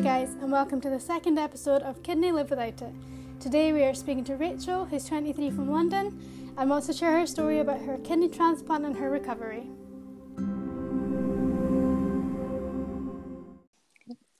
Hi, guys, and welcome to the second episode of Kidney Live Without It. Today we are speaking to Rachel, who's 23 from London, and wants to share her story about her kidney transplant and her recovery.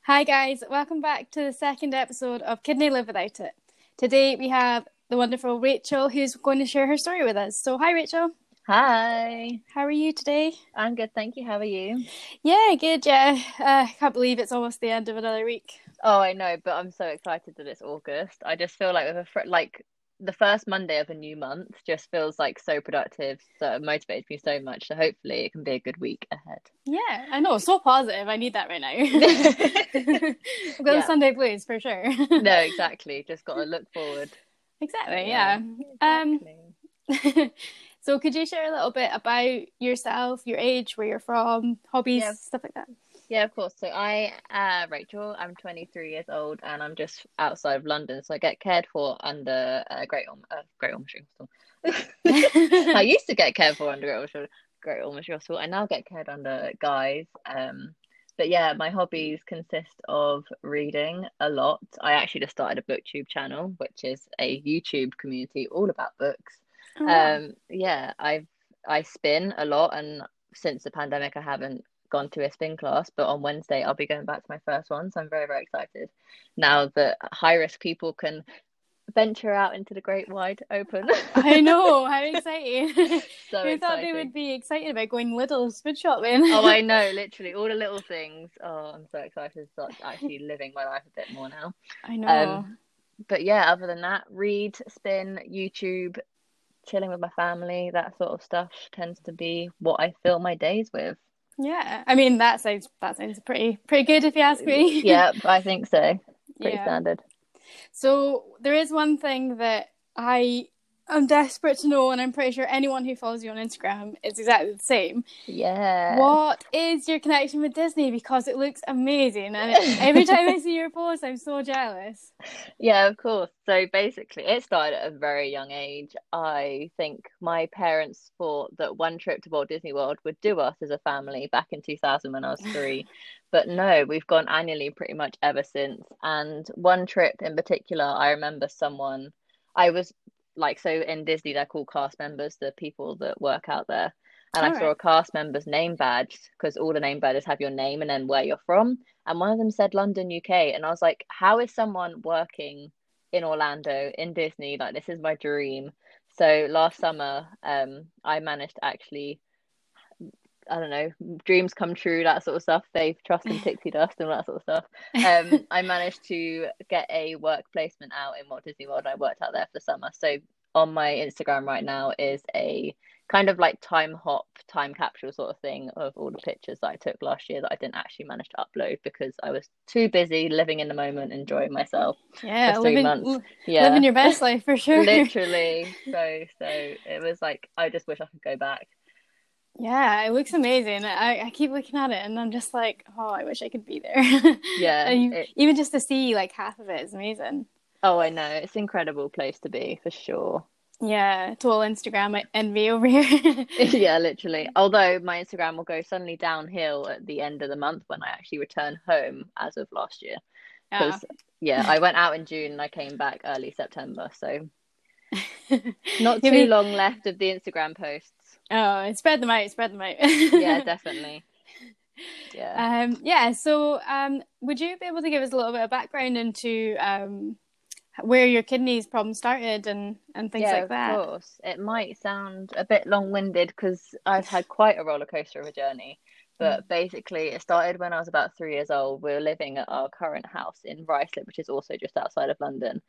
Hi, guys, welcome back to the second episode of Kidney Live Without It. Today we have the wonderful Rachel, who's going to share her story with us. So, hi, Rachel. Hi, How are you today? I'm good, thank you. How are you? Yeah, good. Yeah, uh, I can't believe it's almost the end of another week. Oh, I know, but I'm so excited that it's August. I just feel like with a fr like the first Monday of a new month just feels like so productive, so it motivates me so much. So hopefully it can be a good week ahead. Yeah, I know. So positive. I need that right now. I've got Yeah. Sunday blues for sure. No, exactly. Just got to look forward. exactly. Yeah. Um. exactly. So, could you share a little bit about yourself, your age, where you're from, hobbies, Yeah. stuff like that? Yeah, of course. So I, uh, Rachel, I'm 23 years old and I'm just outside of London. So I get cared for under uh, Great Orm, uh, Great Street Hospital. I used to get cared for under Great Ormond, Great Hospital. I now get cared under Guy's. Um, but yeah, my hobbies consist of reading a lot. I actually just started a booktube channel, which is a YouTube community all about books. Oh, wow. Um, yeah, I've I spin a lot, and since the pandemic, I haven't gone to a spin class. But on Wednesday, I'll be going back to my first one, so I'm very, very excited. Now that high risk people can venture out into the great wide open. I know. How exciting! so Who thought they would be excited about going little spin shopping? Oh, I know, literally all the little things. Oh, I'm so excited to start actually living my life a bit more now. I know. Um, But yeah, other than that, read, spin, YouTube, chilling with my family, that sort of stuff tends to be what I fill my days with. yeah. I mean, that sounds that sounds pretty pretty good if you ask me. Yeah, I think so. Pretty Yeah. standard. So there is one thing that I am desperate to know, and I'm pretty sure anyone who follows you on Instagram is exactly the same. Yeah. What is your connection with Disney? Because it looks amazing, and every time I see your post, I'm so jealous. Yeah, of course. So basically, it started at a very young age. I think my parents thought that one trip to Walt Disney World would do us as a family back in 2000 when I was three. But no, we've gone annually pretty much ever since. And one trip in particular, I remember someone, I was like, so in Disney, they're called cast members, the people that work out there. And I saw a cast member's name badge because all the name badges have your name and then where you're from. And one of them said London, UK. And I was like, how is someone working in Orlando in Disney? Like, this is my dream. So last summer, um, I managed to actually, I don't know, dreams come true, that sort of stuff. They trust in pixie dust and that sort of stuff. Um, I managed to get a work placement out in Walt Disney World. I worked out there for the summer. So on my Instagram right now is a kind of like time hop, time capsule sort of thing of all the pictures that I took last year that I didn't actually manage to upload because I was too busy living in the moment, enjoying myself. Yeah, three living months. Yeah. living your best life for sure. Literally. So so it was like I just wish I could go back. Yeah, it looks amazing. I, I keep looking at it, and I'm just like, oh, I wish I could be there. Yeah. You- it- even just to see like half of it is amazing. oh, I know. It's an incredible place to be for sure. Yeah, it's all Instagram envy over here. yeah, literally. Although my Instagram will go suddenly downhill at the end of the month when I actually return home as of last year. Ah. Because yeah, I went out in June and I came back early September, so not too long left of the Instagram posts. Oh, spread them out, spread them out. Yeah, definitely. Yeah. Um, yeah, so um, would you be able to give us a little bit of background into um, where your kidneys problem started and, and things yeah, like that? of course. It might sound a bit long-winded because I've had quite a roller coaster of a journey. But basically, it started when I was about three years old. We were living at our current house in Ruislip, which is also just outside of London.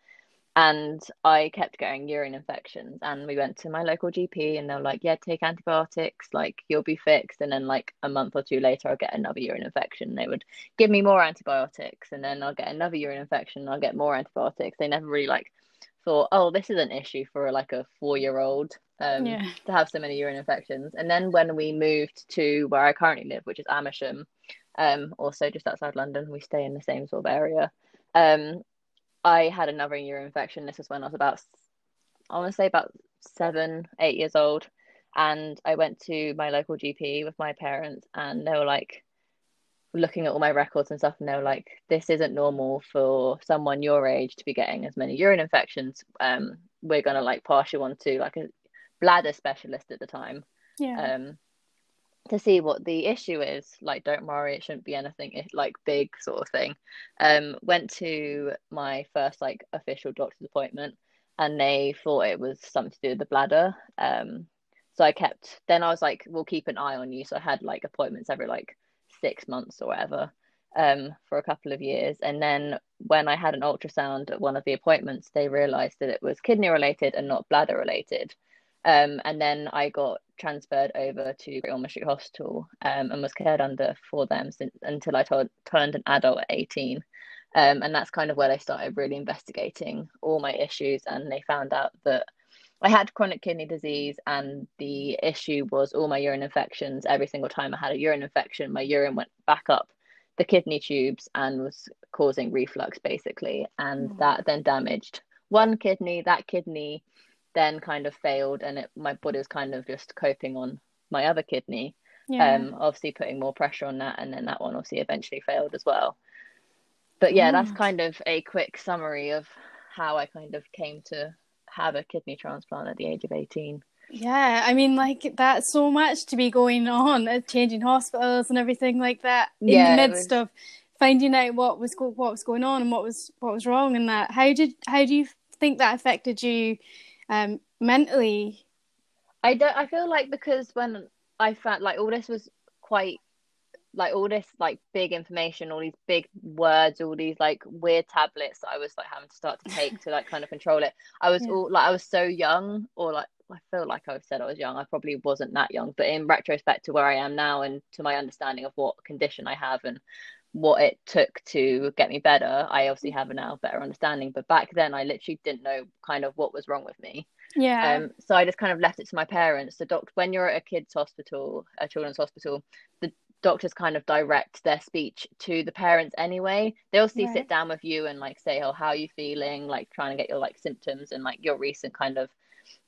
And I kept getting urine infections. And we went to my local GP, and they were like, Yeah, take antibiotics, like you'll be fixed. And then, like a month or two later, I'll get another urine infection. They would give me more antibiotics, and then I'll get another urine infection, and I'll get more antibiotics. They never really like thought, Oh, this is an issue for like a four year old. Um, Yeah. to have so many urine infections. And then when we moved to where I currently live, which is Amersham, um, also just outside London, we stay in the same sort of area. Um, I had another urine infection. This was when I was about, I want to say about seven, eight years old. And I went to my local GP with my parents, and they were like, looking at all my records and stuff, and they were like, "This isn't normal for someone your age to be getting as many urine infections. Um, we're gonna like pass you on to like a bladder specialist at the time." Yeah. Um, to see what the issue is. Like, don't worry, it shouldn't be anything like big sort of thing. Um, went to my first like official doctor's appointment, and they thought it was something to do with the bladder. Um, so I kept. Then I was like, "We'll keep an eye on you." So I had like appointments every like six months or whatever um, for a couple of years. And then when I had an ultrasound at one of the appointments, they realized that it was kidney related and not bladder related. Um, and then I got transferred over to Great Ormond Street Hospital um, and was cared under for them since, until I told, turned an adult at 18. Um, and that's kind of where they started really investigating all my issues. And they found out that I had chronic kidney disease, and the issue was all my urine infections. Every single time I had a urine infection, my urine went back up the kidney tubes and was causing reflux basically. And mm. that then damaged one kidney. That kidney then kind of failed, and it, my body was kind of just coping on my other kidney. Yeah. Um, obviously putting more pressure on that, and then that one obviously eventually failed as well. But yeah, that's kind of a quick summary of how I kind of came to have a kidney transplant at the age of 18. Yeah, I mean, like that's so much to be going on, uh, changing hospitals and everything like that in yeah, the midst was... of finding out what was go- what was going on and what was what was wrong and that. How did how do you think that affected you um, mentally? I don't. I feel like because when I felt like all this was quite like all this like big information, all these big words, all these like weird tablets that I was like having to start to take to like kind of control it. I was yeah. all like I was so young, or like I feel like I've said I was young. I probably wasn't that young, but in retrospect to where I am now and to my understanding of what condition I have and what it took to get me better, I obviously have a now better understanding. But back then, I literally didn't know kind of what was wrong with me. Yeah. Um, so I just kind of left it to my parents. The doctor, when you're at a kids' hospital, a children's hospital, the doctors kind of direct their speech to the parents anyway. They'll see right. sit down with you and like say, "Oh, how are you feeling?" Like trying to get your like symptoms and like your recent kind of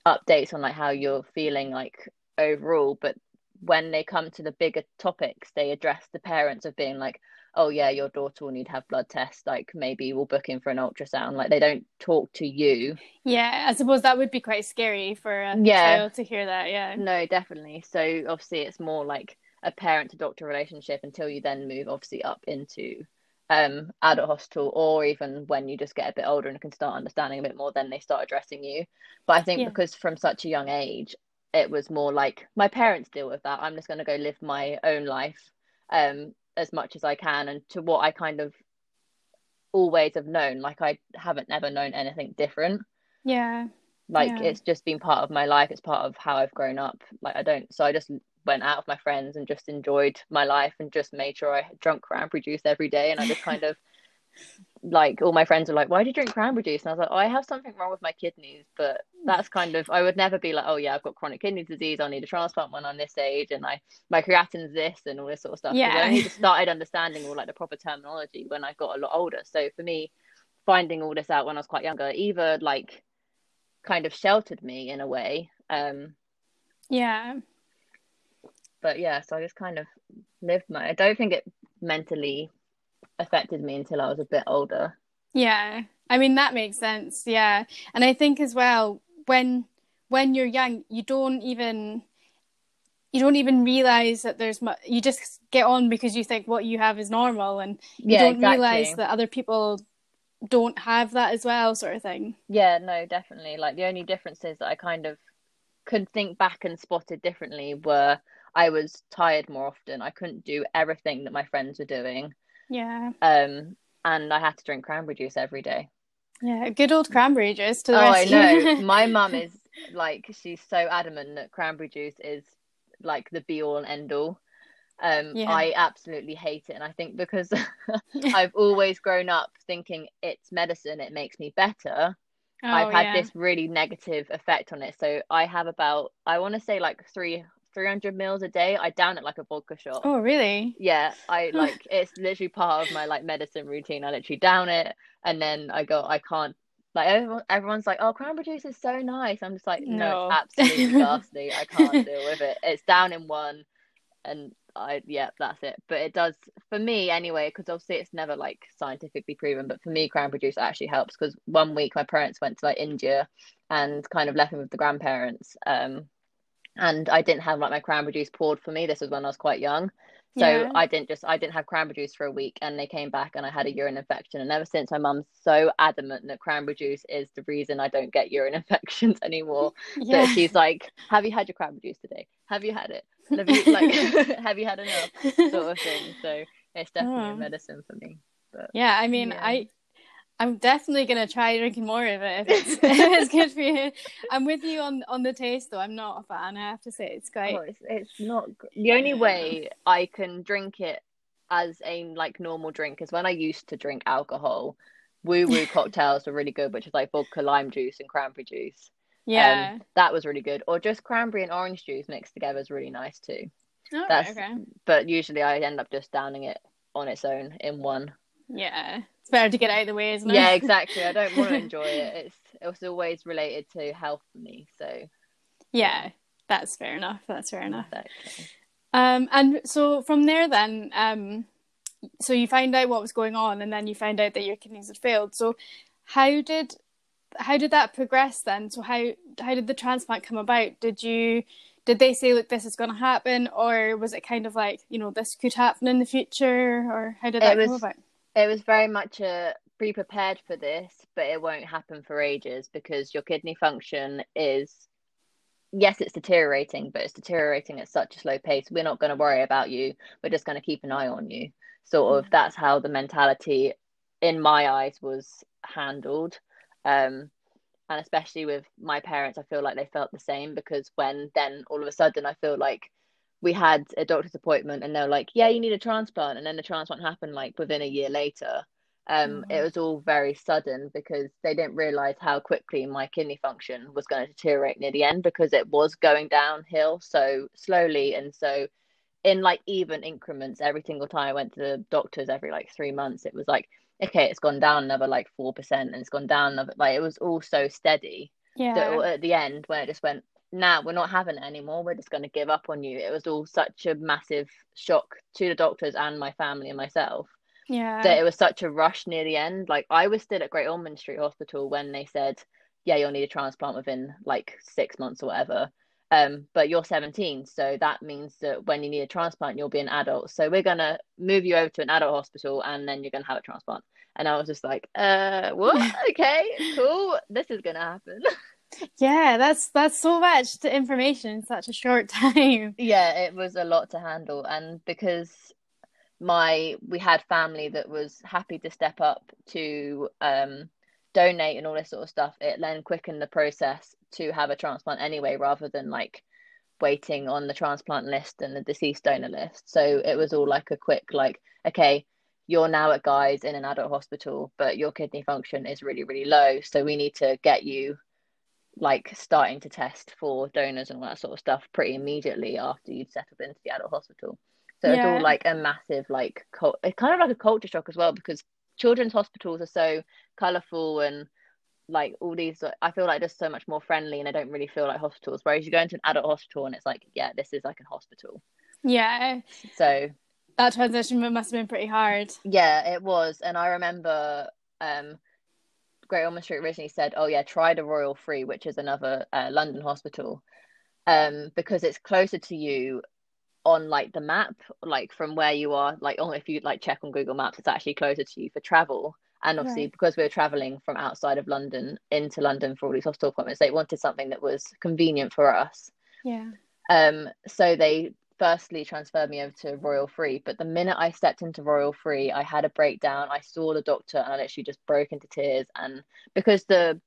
updates on like how you're feeling like overall. But when they come to the bigger topics, they address the parents of being like, "Oh yeah, your daughter will need to have blood tests. Like maybe we'll book in for an ultrasound." Like they don't talk to you. Yeah, I suppose that would be quite scary for a yeah. child to hear that. Yeah. No, definitely. So obviously, it's more like a parent to doctor relationship until you then move obviously up into um adult hospital or even when you just get a bit older and can start understanding a bit more then they start addressing you but i think yeah. because from such a young age it was more like my parents deal with that i'm just going to go live my own life um as much as i can and to what i kind of always have known like i haven't never known anything different yeah like yeah. it's just been part of my life it's part of how i've grown up like i don't so i just went out with my friends and just enjoyed my life and just made sure I drunk cranberry juice every day. And I just kind of like all my friends were like, "Why do you drink cranberry juice?" And I was like, "Oh, I have something wrong with my kidneys." But that's kind of I would never be like, "Oh yeah, I've got chronic kidney disease. I'll need a transplant when I'm this age, and I my creatine's this and all this sort of stuff." Yeah, I only just started understanding all like the proper terminology when I got a lot older. So for me, finding all this out when I was quite younger, either like kind of sheltered me in a way. Um, yeah but yeah, so I just kind of lived my. I don't think it mentally affected me until I was a bit older. Yeah, I mean that makes sense. Yeah, and I think as well when when you're young, you don't even you don't even realize that there's mu- you just get on because you think what you have is normal and you yeah, don't exactly. realize that other people don't have that as well sort of thing yeah no definitely like the only differences that i kind of could think back and spotted differently were I was tired more often. I couldn't do everything that my friends were doing. Yeah. Um, and I had to drink cranberry juice every day. Yeah, good old cranberry juice. To oh, rescue. I know. My mum is like she's so adamant that cranberry juice is like the be all and end all. Um, yeah. I absolutely hate it, and I think because I've always grown up thinking it's medicine, it makes me better. Oh, I've had yeah. this really negative effect on it. So I have about I want to say like three 300 mils a day i down it like a vodka shot oh really yeah i like it's literally part of my like medicine routine i literally down it and then i go i can't like everyone, everyone's like oh cranberry juice is so nice i'm just like no, no absolutely ghastly i can't deal with it it's down in one and I yeah, that's it. But it does for me anyway, because obviously it's never like scientifically proven. But for me, cranberry juice actually helps because one week my parents went to like India and kind of left me with the grandparents. Um, and I didn't have like my cranberry juice poured for me. This was when I was quite young, so Yeah. I didn't just I didn't have cranberry juice for a week, and they came back and I had a urine infection. And ever since, my mum's so adamant that cranberry juice is the reason I don't get urine infections anymore Yeah. that she's like, "Have you had your cranberry juice today? Have you had it? Have you like have you had enough?" sort of thing. So it's definitely Oh. a medicine for me. But Yeah, I mean, Yeah. I I'm definitely gonna try drinking more of it if it's, if it's good for you. I'm with you on on the taste though. I'm not a fan. I have to say it's quite. oh, it's it's not the only way I can drink it as a like normal drink is when I used to drink alcohol. Woo woo cocktails were really good, which is like vodka, lime juice, and cranberry juice. yeah. Um, that was really good. Or just cranberry and orange juice mixed together is really nice too. Alright, that's- okay. But usually I end up just downing it on its own in one. Yeah, it's better to get out of the way, isn't it? Yeah, exactly. I don't want to enjoy it. It's it's always related to health for me. So yeah, that's fair enough. That's fair enough. exactly. Um, and so from there, then, um, so you find out what was going on, and then you find out that your kidneys had failed. So, how did how did that progress then? So how how did the transplant come about? Did you did they say look this is going to happen, or was it kind of like you know this could happen in the future, or how did It that was- come about? It was very much a be prepared for this, but it won't happen for ages because your kidney function is yes, it's deteriorating, but it's deteriorating at such a slow pace. We're not going to worry about you. We're just going to keep an eye on you. Sort of that's how the mentality in my eyes was handled. Um and especially with my parents, I feel like they felt the same because when then all of a sudden I feel like we had a doctor's appointment and they were like, Yeah, you need a transplant and then the transplant happened like within a year later. Um, Mhm. it was all very sudden because they didn't realize how quickly my kidney function was going to deteriorate near the end because it was going downhill so slowly and so in like even increments every single time I went to the doctors every like three months it was like okay it's gone down another like four percent and it's gone down another like it was all so steady that Yeah, at the end when it just went nah we're not having it anymore. We're just going to give up on you. It was all such a massive shock to the doctors and my family and myself yeah, that it was such a rush near the end. Like I was still at Great Ormond Street Hospital when they said yeah you'll need a transplant within like six months or whatever. Um but you're 17 so that means that when you need a transplant you'll be an adult. So we're going to move you over to an adult hospital and then you're going to have a transplant. And I was just like uh what? Okay cool. This is going to happen yeah. That's that's so much information in such a short time. yeah it was a lot to handle and because my we had family that was happy to step up to um donate and all this sort of stuff it then quickened the process to have a transplant anyway rather than like waiting on the transplant list and the deceased donor list so it was all like a quick like okay you're now at guys in an adult hospital but your kidney function is really really low so we need to get you like starting to test for donors and all that sort of stuff pretty immediately after you'd settled into the adult hospital. So it's all like a massive like cult- it's kind of like a culture shock as well because children's hospitals are so colourful and like all these I feel like just so much more friendly and I don't really feel like hospitals. Whereas you go into an adult hospital and it's like, yeah, this is like a hospital. Yeah, So that transition must have been pretty hard. Yeah, it was. And I remember um Great Ormond Street originally said, Oh yeah, try the Royal Free, which is another uh, London hospital. Um, because it's closer to you on like the map, like from where you are, like oh if you like check on Google Maps, it's actually closer to you for travel. And obviously Right. because we were traveling from outside of London into London for all these hospital appointments, they wanted something that was convenient for us. Yeah. Um, so they firstly transferred me over to Royal Free, but the minute I stepped into Royal Free, I had a breakdown. I saw the doctor and I literally just broke into tears. And because the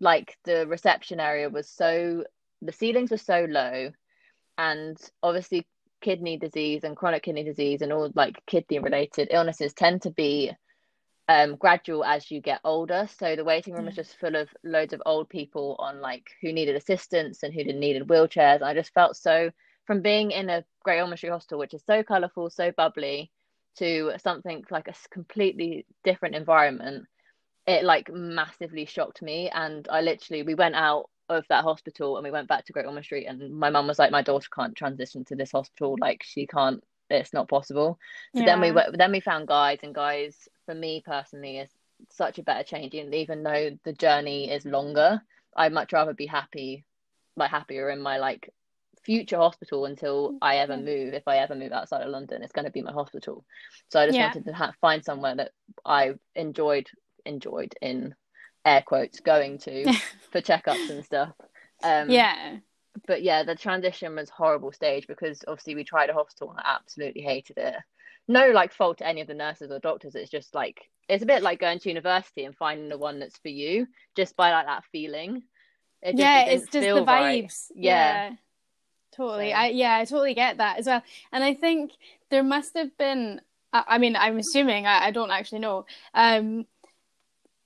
like the reception area was so the ceilings were so low, and obviously kidney disease and chronic kidney disease and all like kidney related illnesses tend to be um gradual as you get older so the waiting room was just full of loads of old people on like who needed assistance and who didn't needed wheelchairs i just felt so from being in a Great Ormond Street Hospital, which is so colourful, so bubbly, to something like a completely different environment, it like massively shocked me. And I literally, we went out of that hospital and we went back to Great Ormond Street and my mum was like, My daughter can't transition to this hospital, like she can't it's not possible. So yeah. then we went then we found Guy's and Guy's for me personally is such a better change and even though the journey is longer, I'd much rather be happy like happier in my like future hospital until I ever move. If I ever move outside of London, it's going to be my hospital. So I just yeah. wanted to ha- find somewhere that I enjoyed enjoyed in air quotes going to for checkups and stuff. Um, yeah. But yeah, the transition was horrible stage because obviously we tried a hospital and I absolutely hated it. No like fault to any of the nurses or doctors. It's just like it's a bit like going to university and finding the one that's for you just by like that feeling. It just, yeah, it it's just the vibes. Right. Yeah. yeah. Totally. So. I yeah, I totally get that as well. And I think there must have been I, mean, I'm assuming I, I don't actually know. Um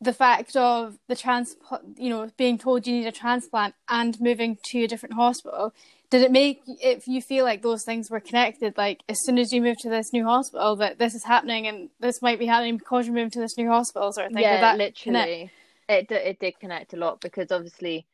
the fact of the trans you know being told you need a transplant and moving to a different hospital did it make if you feel like those things were connected like as soon as you move to this new hospital that this is happening and this might be happening because you're moving to this new hospital sort of thing yeah literally connect? it it did connect a lot because obviously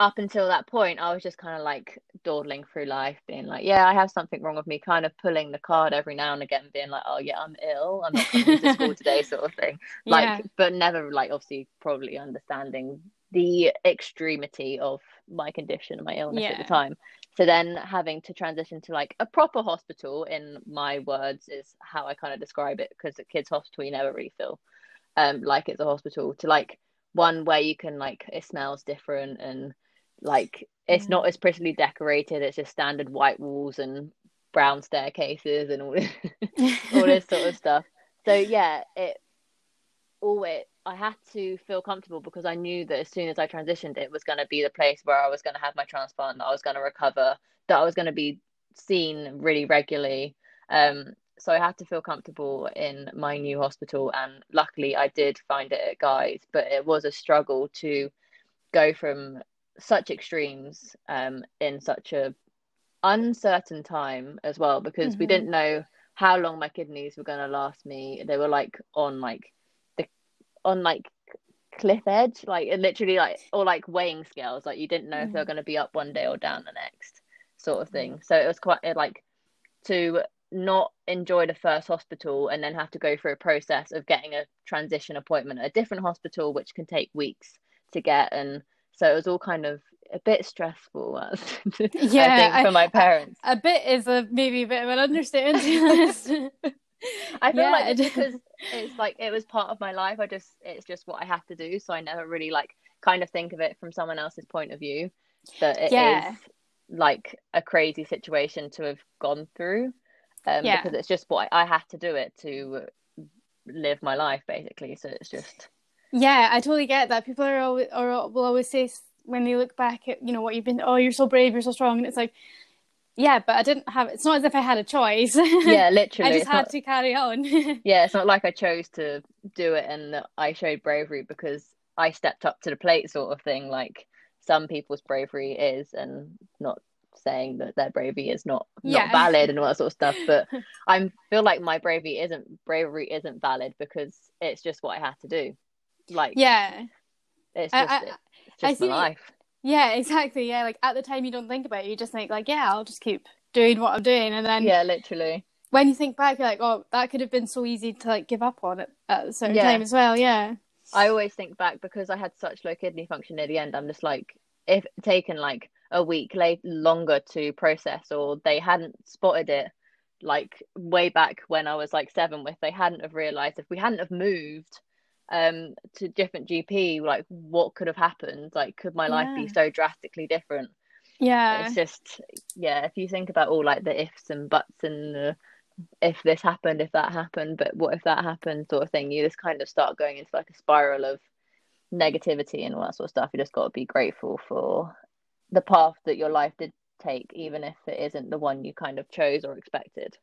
up until that point, I was just kind of like dawdling through life, being like, yeah, I have something wrong with me, kind of pulling the card every now and again, being like, oh, yeah, I'm ill. I'm not coming to school today, sort of thing. Like, yeah. but never, like, obviously, probably understanding the extremity of my condition and my illness yeah. at the time. So then having to transition to like a proper hospital, in my words, is how I kind of describe it, because at kids' hospital, you never really feel um, like it's a hospital, to like one where you can, like, it smells different and like it's not as prettily decorated. It's just standard white walls and brown staircases and all this, all this sort of stuff. So yeah, it all it I had to feel comfortable because I knew that as soon as I transitioned, it was going to be the place where I was going to have my transplant, that I was going to recover, that I was going to be seen really regularly. Um, so I had to feel comfortable in my new hospital, and luckily I did find it at Guy's, but it was a struggle to go from such extremes um, in such a uncertain time as well because mm-hmm. we didn't know how long my kidneys were going to last me they were like on like the on like cliff edge like literally like or like weighing scales like you didn't know mm-hmm. if they were mm-hmm. going to be up one day or down the next sort of thing so it was quite like to not enjoy the first hospital and then have to go through a process of getting a transition appointment at a different hospital which can take weeks to get and so it was all kind of a bit stressful yeah, I think for my parents. A, a, bit is a maybe a bit of an understatement. I feel yeah. like it's because it's like it was part of my life. I just it's just what I have to do. So I never really like kind of think of it from someone else's point of view. That it yeah. is like a crazy situation to have gone through. Um, yeah. because it's just what I, I had to do it to live my life basically. So it's just yeah, I totally get that. People are always or will always say when they look back at you know what you've been. Oh, you're so brave. You're so strong. And it's like, yeah, but I didn't have. It's not as if I had a choice. Yeah, literally. I just had not, to carry on. yeah, it's not like I chose to do it and that I showed bravery because I stepped up to the plate, sort of thing. Like some people's bravery is, and not saying that their bravery is not yeah. not valid and all that sort of stuff but i feel like my bravery isn't bravery isn't valid because it's just what i had to do like, yeah, it's just, I, I, it's just I life. Yeah, exactly. Yeah, like at the time you don't think about it, you just think like, yeah, I'll just keep doing what I'm doing, and then yeah, literally. When you think back, you're like, oh, that could have been so easy to like give up on it at a certain yeah. time as well. Yeah. I always think back because I had such low kidney function near the end. I'm just like, if taken like a week late longer to process, or they hadn't spotted it like way back when I was like seven, if they hadn't have realized, if we hadn't have moved um to different gp like what could have happened? Like could my life be so drastically different? Yeah. it's just yeah if you think about all like the ifs and buts and the if this happened if that happened but what if that happened sort of thing you just kind of start going into like a spiral of negativity and all that sort of stuff. You just got to be grateful for the path that your life did take even if it isn't the one you kind of chose or expected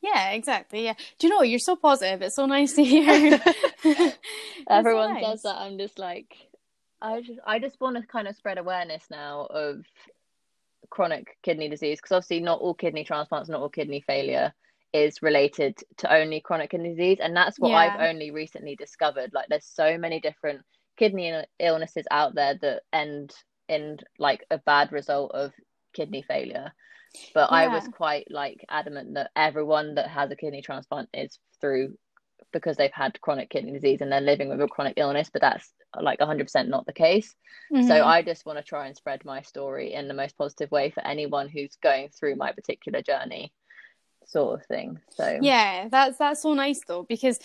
yeah, exactly. Yeah. Do you know you're so positive? It's so nice to hear. Everyone nice. says that. I'm just like, I just, I just want to kind of spread awareness now of chronic kidney disease because obviously not all kidney transplants, not all kidney failure is related to only chronic kidney disease, and that's what yeah. I've only recently discovered. Like, there's so many different kidney illnesses out there that end in like a bad result of kidney failure. But I was quite like adamant that everyone that has a kidney transplant is through because they've had chronic kidney disease and they're living with a chronic illness, but that's like 100% not the case. So Mhm. I just want to try and spread my story in the most positive way for anyone who's going through my particular journey, sort of thing. So Yeah, that's that's so nice though because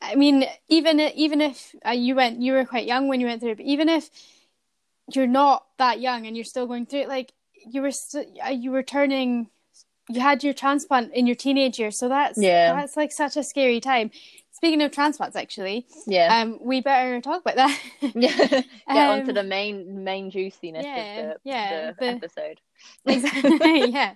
I mean even even if uh, you went you were quite young when you went through it, but even if you're not that young and you're still going through it, like you were st- uh, you were turning you had your transplant in your teenage years, so that's Yeah. that's like such a scary time. Speaking of transplants, actually, yeah, um, we better talk about that. yeah. Get on to um, the main main juiciness yeah, of the, yeah, the the- episode. exactly yeah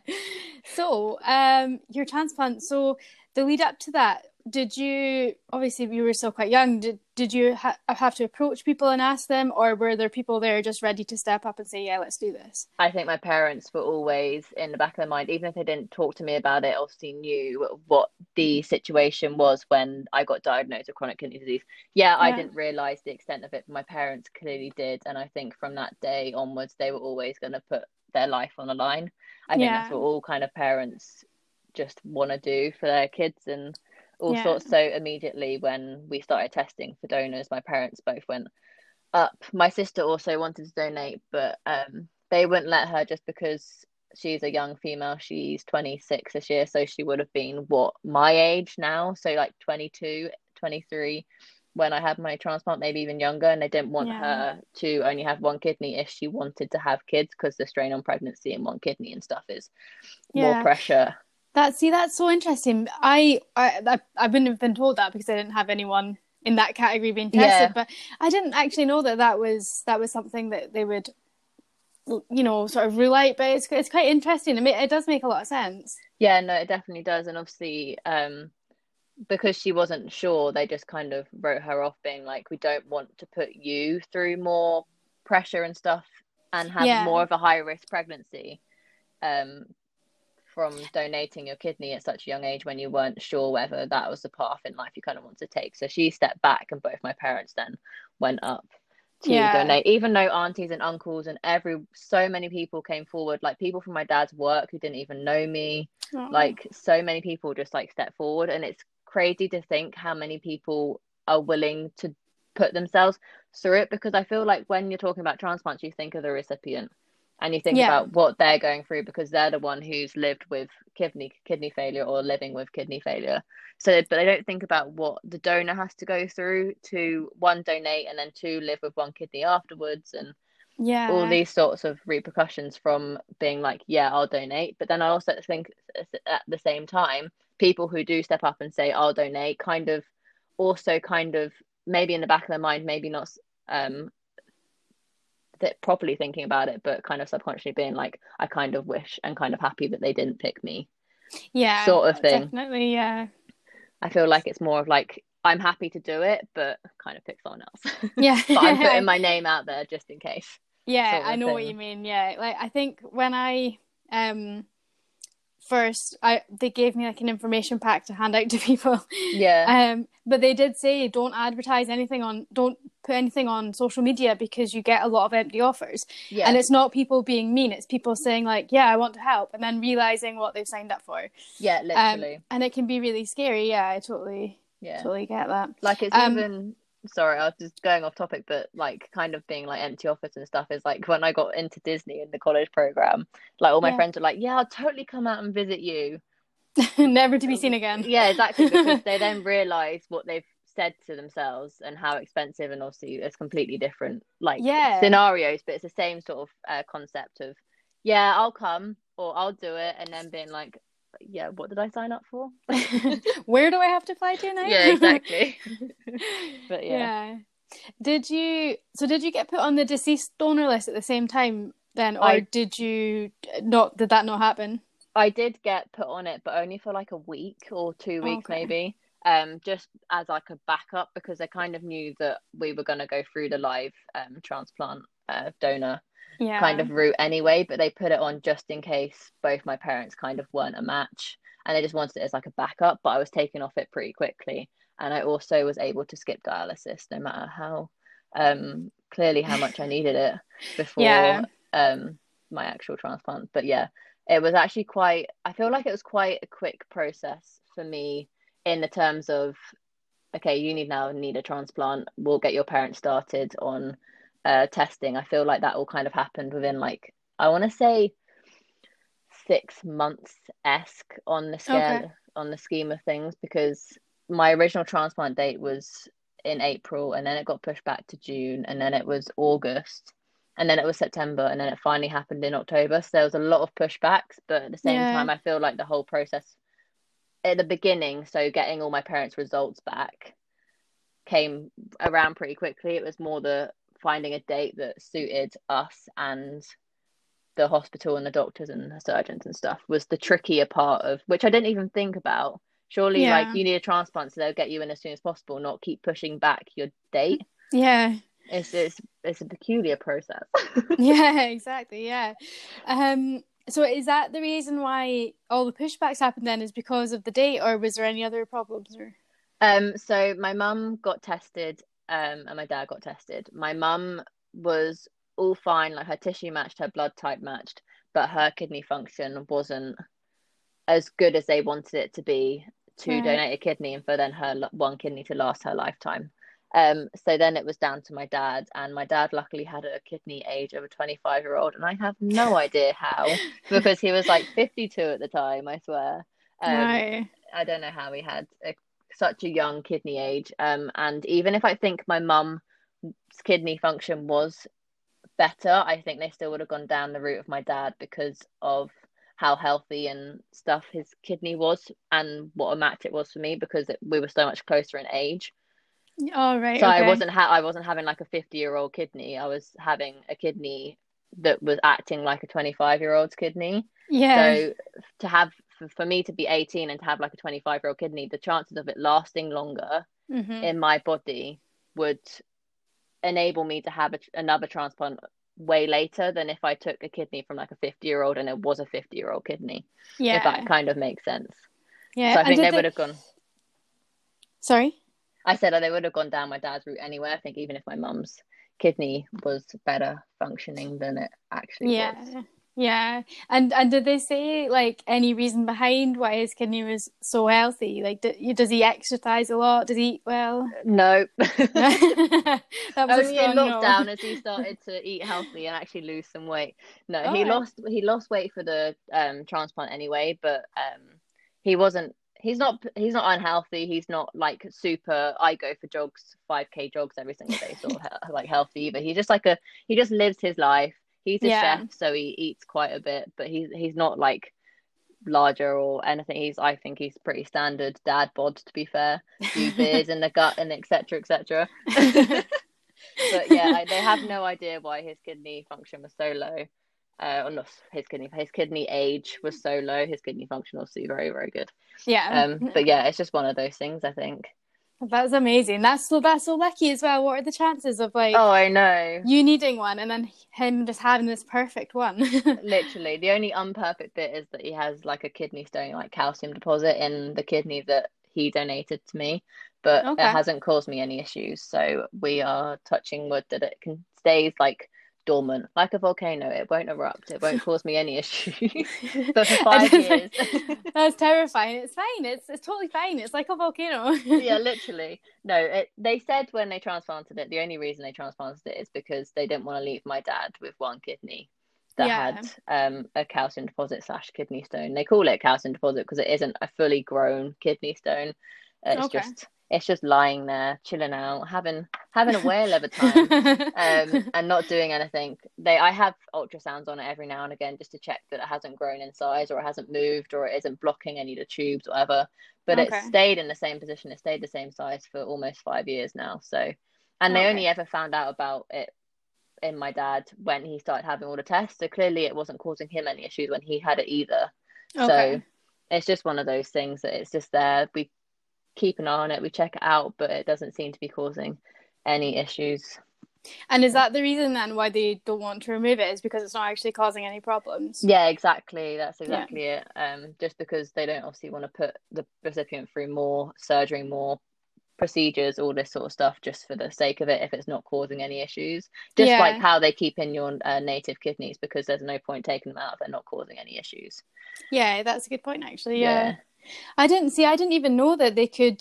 so um your transplant so the lead up to that did you obviously you were still quite young did, did you ha- have to approach people and ask them or were there people there just ready to step up and say yeah let's do this I think my parents were always in the back of their mind, even if they didn't talk to me about it, obviously knew what the mm-hmm. situation was when I got diagnosed with chronic kidney disease. Yeah, I Yeah. didn't realize the extent of it, but my parents clearly did. And I think from that day onwards, they were always going to put their life on the line. I think that's what all kind of parents just want to do for their kids and all Yeah. sorts. So immediately when we started testing for donors, my parents both went up. My sister also wanted to donate, but um, they wouldn't let her just because she's a young female. She's 26 this year, so she would have been what my age now, so like 22, 23 when I had my transplant, maybe even younger, and they didn't want Yeah. her to only have one kidney if she wanted to have kids because the strain on pregnancy and one kidney and stuff is more pressure. That see that's so interesting I, I I wouldn't have been told that because I didn't have anyone in that category being tested Yeah. but I didn't actually know that that was that was something that they would you know sort of rule out but it's it's quite interesting I mean it does make a lot of sense Yeah, no, it definitely does. And obviously, um, because she wasn't sure, they just kind of wrote her off, being like, we don't want to put you through more pressure and stuff and have Yeah. more of a high risk pregnancy um, from donating your kidney at such a young age when you weren't sure whether that was the path in life you kind of want to take. So she stepped back, and both my parents then went up to Yeah. donate even though aunties and uncles and every so many people came forward like people from my dad's work who didn't even know me Oh. like so many people just like step forward and it's crazy to think how many people are willing to put themselves through it because I feel like when you're talking about transplants you think of the recipient and you think Yeah. about what they're going through because they're the one who's lived with kidney kidney failure or living with kidney failure so but they don't think about what the donor has to go through to one donate and then two live with one kidney afterwards and yeah all these sorts of repercussions from being like, yeah, I'll donate. But then I also think at the same time, people who do step up and say, I'll donate, kind of also kind of maybe in the back of their mind, maybe not um that properly thinking about it, but kind of subconsciously being like, I kind of wish and kind of happy that they didn't pick me. yeah sort of thing. definitely yeah I feel like it's more of like I'm happy to do it, but kind of pick someone else. yeah but I'm putting my name out there just in case. yeah sort of I know what you mean yeah like I think when I um first I they gave me like an information pack to hand out to people Yeah. um but they did say don't advertise anything on don't put anything on social media because you get a lot of empty offers yeah. and it's not people being mean it's people saying like yeah I want to help and then realizing what they've signed up for yeah, um literally. and it can be really scary yeah I totally yeah. totally get that Like it's Um, even sorry, I was just going off topic, but like kind of being like empty office and stuff is like when I got into Disney in the college program, like all my Yeah. friends were like, Yeah, I'll totally come out and visit you. never to be seen again Yeah, exactly. Because they then realise what they've said to themselves and how expensive and obviously it's completely different like Yeah. scenarios, but it's the same sort of uh, concept of yeah, I'll come or I'll do it and then being like, Yeah, what did I sign up for? where do I have to fly to now yeah, exactly. but yeah. yeah. Did you so did you get put on the deceased donor list at the same time then or I- did you not did that not happen? I did get put on it, but only for like a week or two weeks, Okay. maybe. Um, just as like a backup because they kind of knew that we were going to go through the live um transplant uh, donor Yeah. kind of route anyway. But they put it on just in case both my parents kind of weren't a match, and they just wanted it as like a backup. But I was taken off it pretty quickly, and I also was able to skip dialysis no matter how um clearly how much I needed it before Yeah. um my actual transplant. But yeah, it was actually quite I feel like it was quite a quick process for me in the terms of okay, you need now need a transplant. We'll get your parents started on uh testing. I feel like that all kind of happened within like I want to say six months esque on the scale Okay. on the scheme of things because my original transplant date was in April and then it got pushed back to June and then it was August and then it was September and then it finally happened in October. So there was a lot of pushbacks, but at the same Yeah. time I feel like the whole process at the beginning, so getting all my parents' results back came around pretty quickly. It was more the finding a date that suited us and the hospital and the doctors and the surgeons and stuff was the trickier part of which I didn't even think about. Surely, Yeah. like you need a transplant, so they'll get you in as soon as possible, not keep pushing back your date. Yeah. It's it's it's a peculiar process. Yeah, exactly. Yeah. Um so is that the reason why all the pushbacks happened then is because of the date or was there any other problems or Um, so my mum got tested, um, and my dad got tested. My mum was all fine, like her tissue matched, her blood type matched, but her kidney function wasn't as good as they wanted it to be to Right. donate a kidney and for then her one kidney to last her lifetime. Um, so then it was down to my dad, and my dad luckily had a kidney age of a 25 year old, and I have no idea how because he was like 52 at the time, I swear. Um. I don't know how he had a, such a young kidney age. Um, and even if I think my mum's kidney function was better, I think they still would have gone down the route of my dad because of how healthy and stuff his kidney was and what a match it was for me because it, we were so much closer in age. Oh right. So I wasn't ha- I wasn't having like a 50 year old kidney. I was having a kidney that was acting like a 25 year old's kidney. Yeah. So to have for, me to be 18 and to have like a 25 year old kidney, the chances of it lasting longer Mhm. in my body would enable me to have a, another transplant way later than if I took a kidney from like a 50 year old and it was a 50 year old kidney. yeah. If that kind of makes sense. yeah. So I think they they- would have gone. Sorry? I said they would have gone down my dad's route anyway. I think even if my mum's kidney was better functioning than it actually Yeah. was. Yeah. And and did they say like any reason behind why his kidney was so healthy? Like d- does he exercise a lot? Does he eat well? No. that was Only in strong no. lockdown as he started to eat healthy and actually lose some weight. No, he Alright. lost he lost weight for the um transplant anyway, but um he wasn't he's not he's not unhealthy. He's not like super I go for jogs, 5k jogs every single day sort of like healthy, but he just like a he just lives his life. He's a Yeah. chef, so he eats quite a bit, but he's he's not like larger or anything. He's I think he's pretty standard dad bod to be fair. Few beers in the gut and etc etc but yeah, I, they have no idea why his kidney function was so low. Uh, or not his kidney, his kidney age was so low. His kidney function was very, very good. yeah. Um, but yeah, it's just one of those things. I think. That's amazing. That's so that's so lucky as well. What are the chances of like Oh, I know. you needing one and then him just having this perfect one? Literally, the only unperfect bit is that he has like a kidney stone, like calcium deposit in the kidney that he donated to me, but Okay. it hasn't caused me any issues. So we are touching wood that it can stays like dormant, like a volcano. It won't erupt. It won't cause me any issues. but for five years. That's terrifying. It's fine. It's it's totally fine. It's like a volcano. yeah, literally. No, it, they said when they transplanted it, the only reason they transplanted it is because they didn't want to leave my dad with one kidney that Yeah. had um, a calcium deposit slash kidney stone. They call it calcium deposit because it isn't a fully grown kidney stone. It's Okay. just it's just lying there, chilling out, having having a whale of a time. um, and not doing anything. They, I have ultrasounds on it every now and again just to check that it hasn't grown in size or it hasn't moved or it isn't blocking any of the tubes, or whatever. But Okay. it stayed in the same position. It stayed the same size for almost five years now. So, and they Okay. only ever found out about it in my dad when he started having all the tests. So clearly, it wasn't causing him any issues when he had it either. okay. So it's just one of those things that it's just there. We keep an eye on it, we check it out, but it doesn't seem to be causing any issues. And is that the reason then why they don't want to remove it? Is because it's not actually causing any problems? Yeah, exactly. That's exactly it. Um, just because they don't obviously want to put the recipient through more surgery, more procedures, all this sort of stuff, just for the sake of it, if it's not causing any issues. Just Yeah. like how they keep in your uh, native kidneys, because there's no point taking them out if they're not causing any issues. Yeah, that's a good point actually. Yeah. I didn't see I didn't even know that they could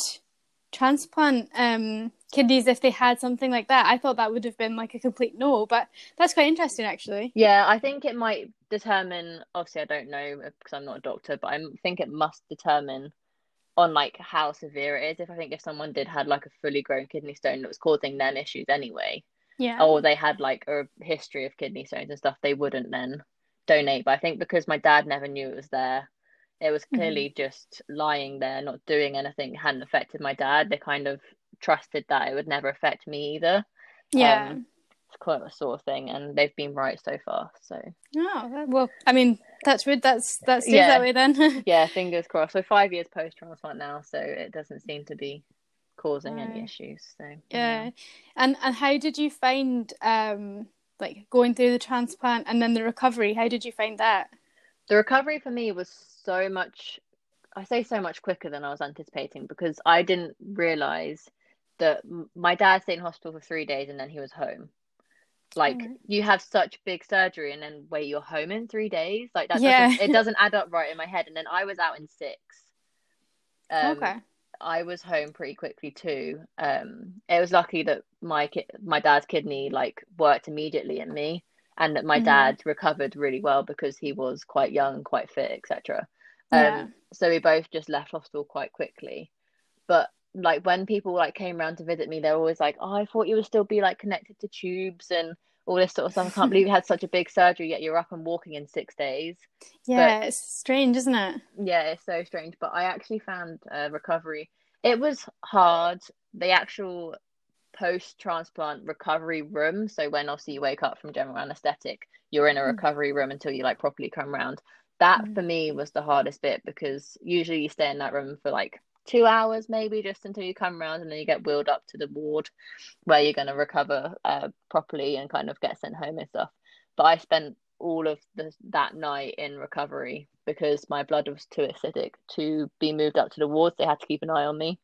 transplant um kidneys if they had something like that. I thought that would have been like a complete no, but that's quite interesting actually. Yeah, I think it might determine. Obviously, I don't know because I'm not a doctor, but I think it must determine on like how severe it is. If I think if someone did had like a fully grown kidney stone that was causing them issues anyway, Yeah. or they had like a history of kidney stones and stuff, they wouldn't then donate. But I think because my dad never knew it was there, it was clearly just lying there, not doing anything, hadn't affected my dad. They kind of trusted that it would never affect me either. yeah. um, It's quite a sort of thing, and they've been right so far. So oh, well, I mean, that's good. That's that's Yeah. that way then. yeah, fingers crossed. So five years post transplant now, so it doesn't seem to be causing any issues. So yeah. And and how did you find um like going through the transplant and then the recovery? How did you find that? the recovery for me was so much i say so much quicker than i was anticipating because i didn't realize that my dad stayed in hospital for three days and then he was home like Alright. you have such big surgery and then wait you're home in three days like that Yeah. doesn't, it doesn't add up right in my head and then i was out in six um, okay. I was home pretty quickly too. Um, it was lucky that my ki- my dad's kidney like worked immediately in me, and that my Mhm. dad recovered really well because he was quite young, quite fit, etc. Yeah. Um, so we both just left hospital quite quickly. But like when people like came around to visit me, they're always like, "Oh, I thought you would still be like connected to tubes and all this sort of stuff. I can't believe you had such a big surgery, yet you're up and walking in six days." Yeah, it's strange, isn't it? Yeah, it's so strange, but I actually found uh, recovery. It was hard. The actual post-transplant recovery room. So when obviously you wake up from general anesthetic, you're in a Mm. recovery room until you like properly come round. That Mm. for me was the hardest bit because usually you stay in that room for like two hours maybe just until you come around and then you get wheeled up to the ward where you're going to recover uh, properly and kind of get sent home and stuff. But I spent all of the, that night in recovery because my blood was too acidic to be moved up to the wards. They had to keep an eye on me.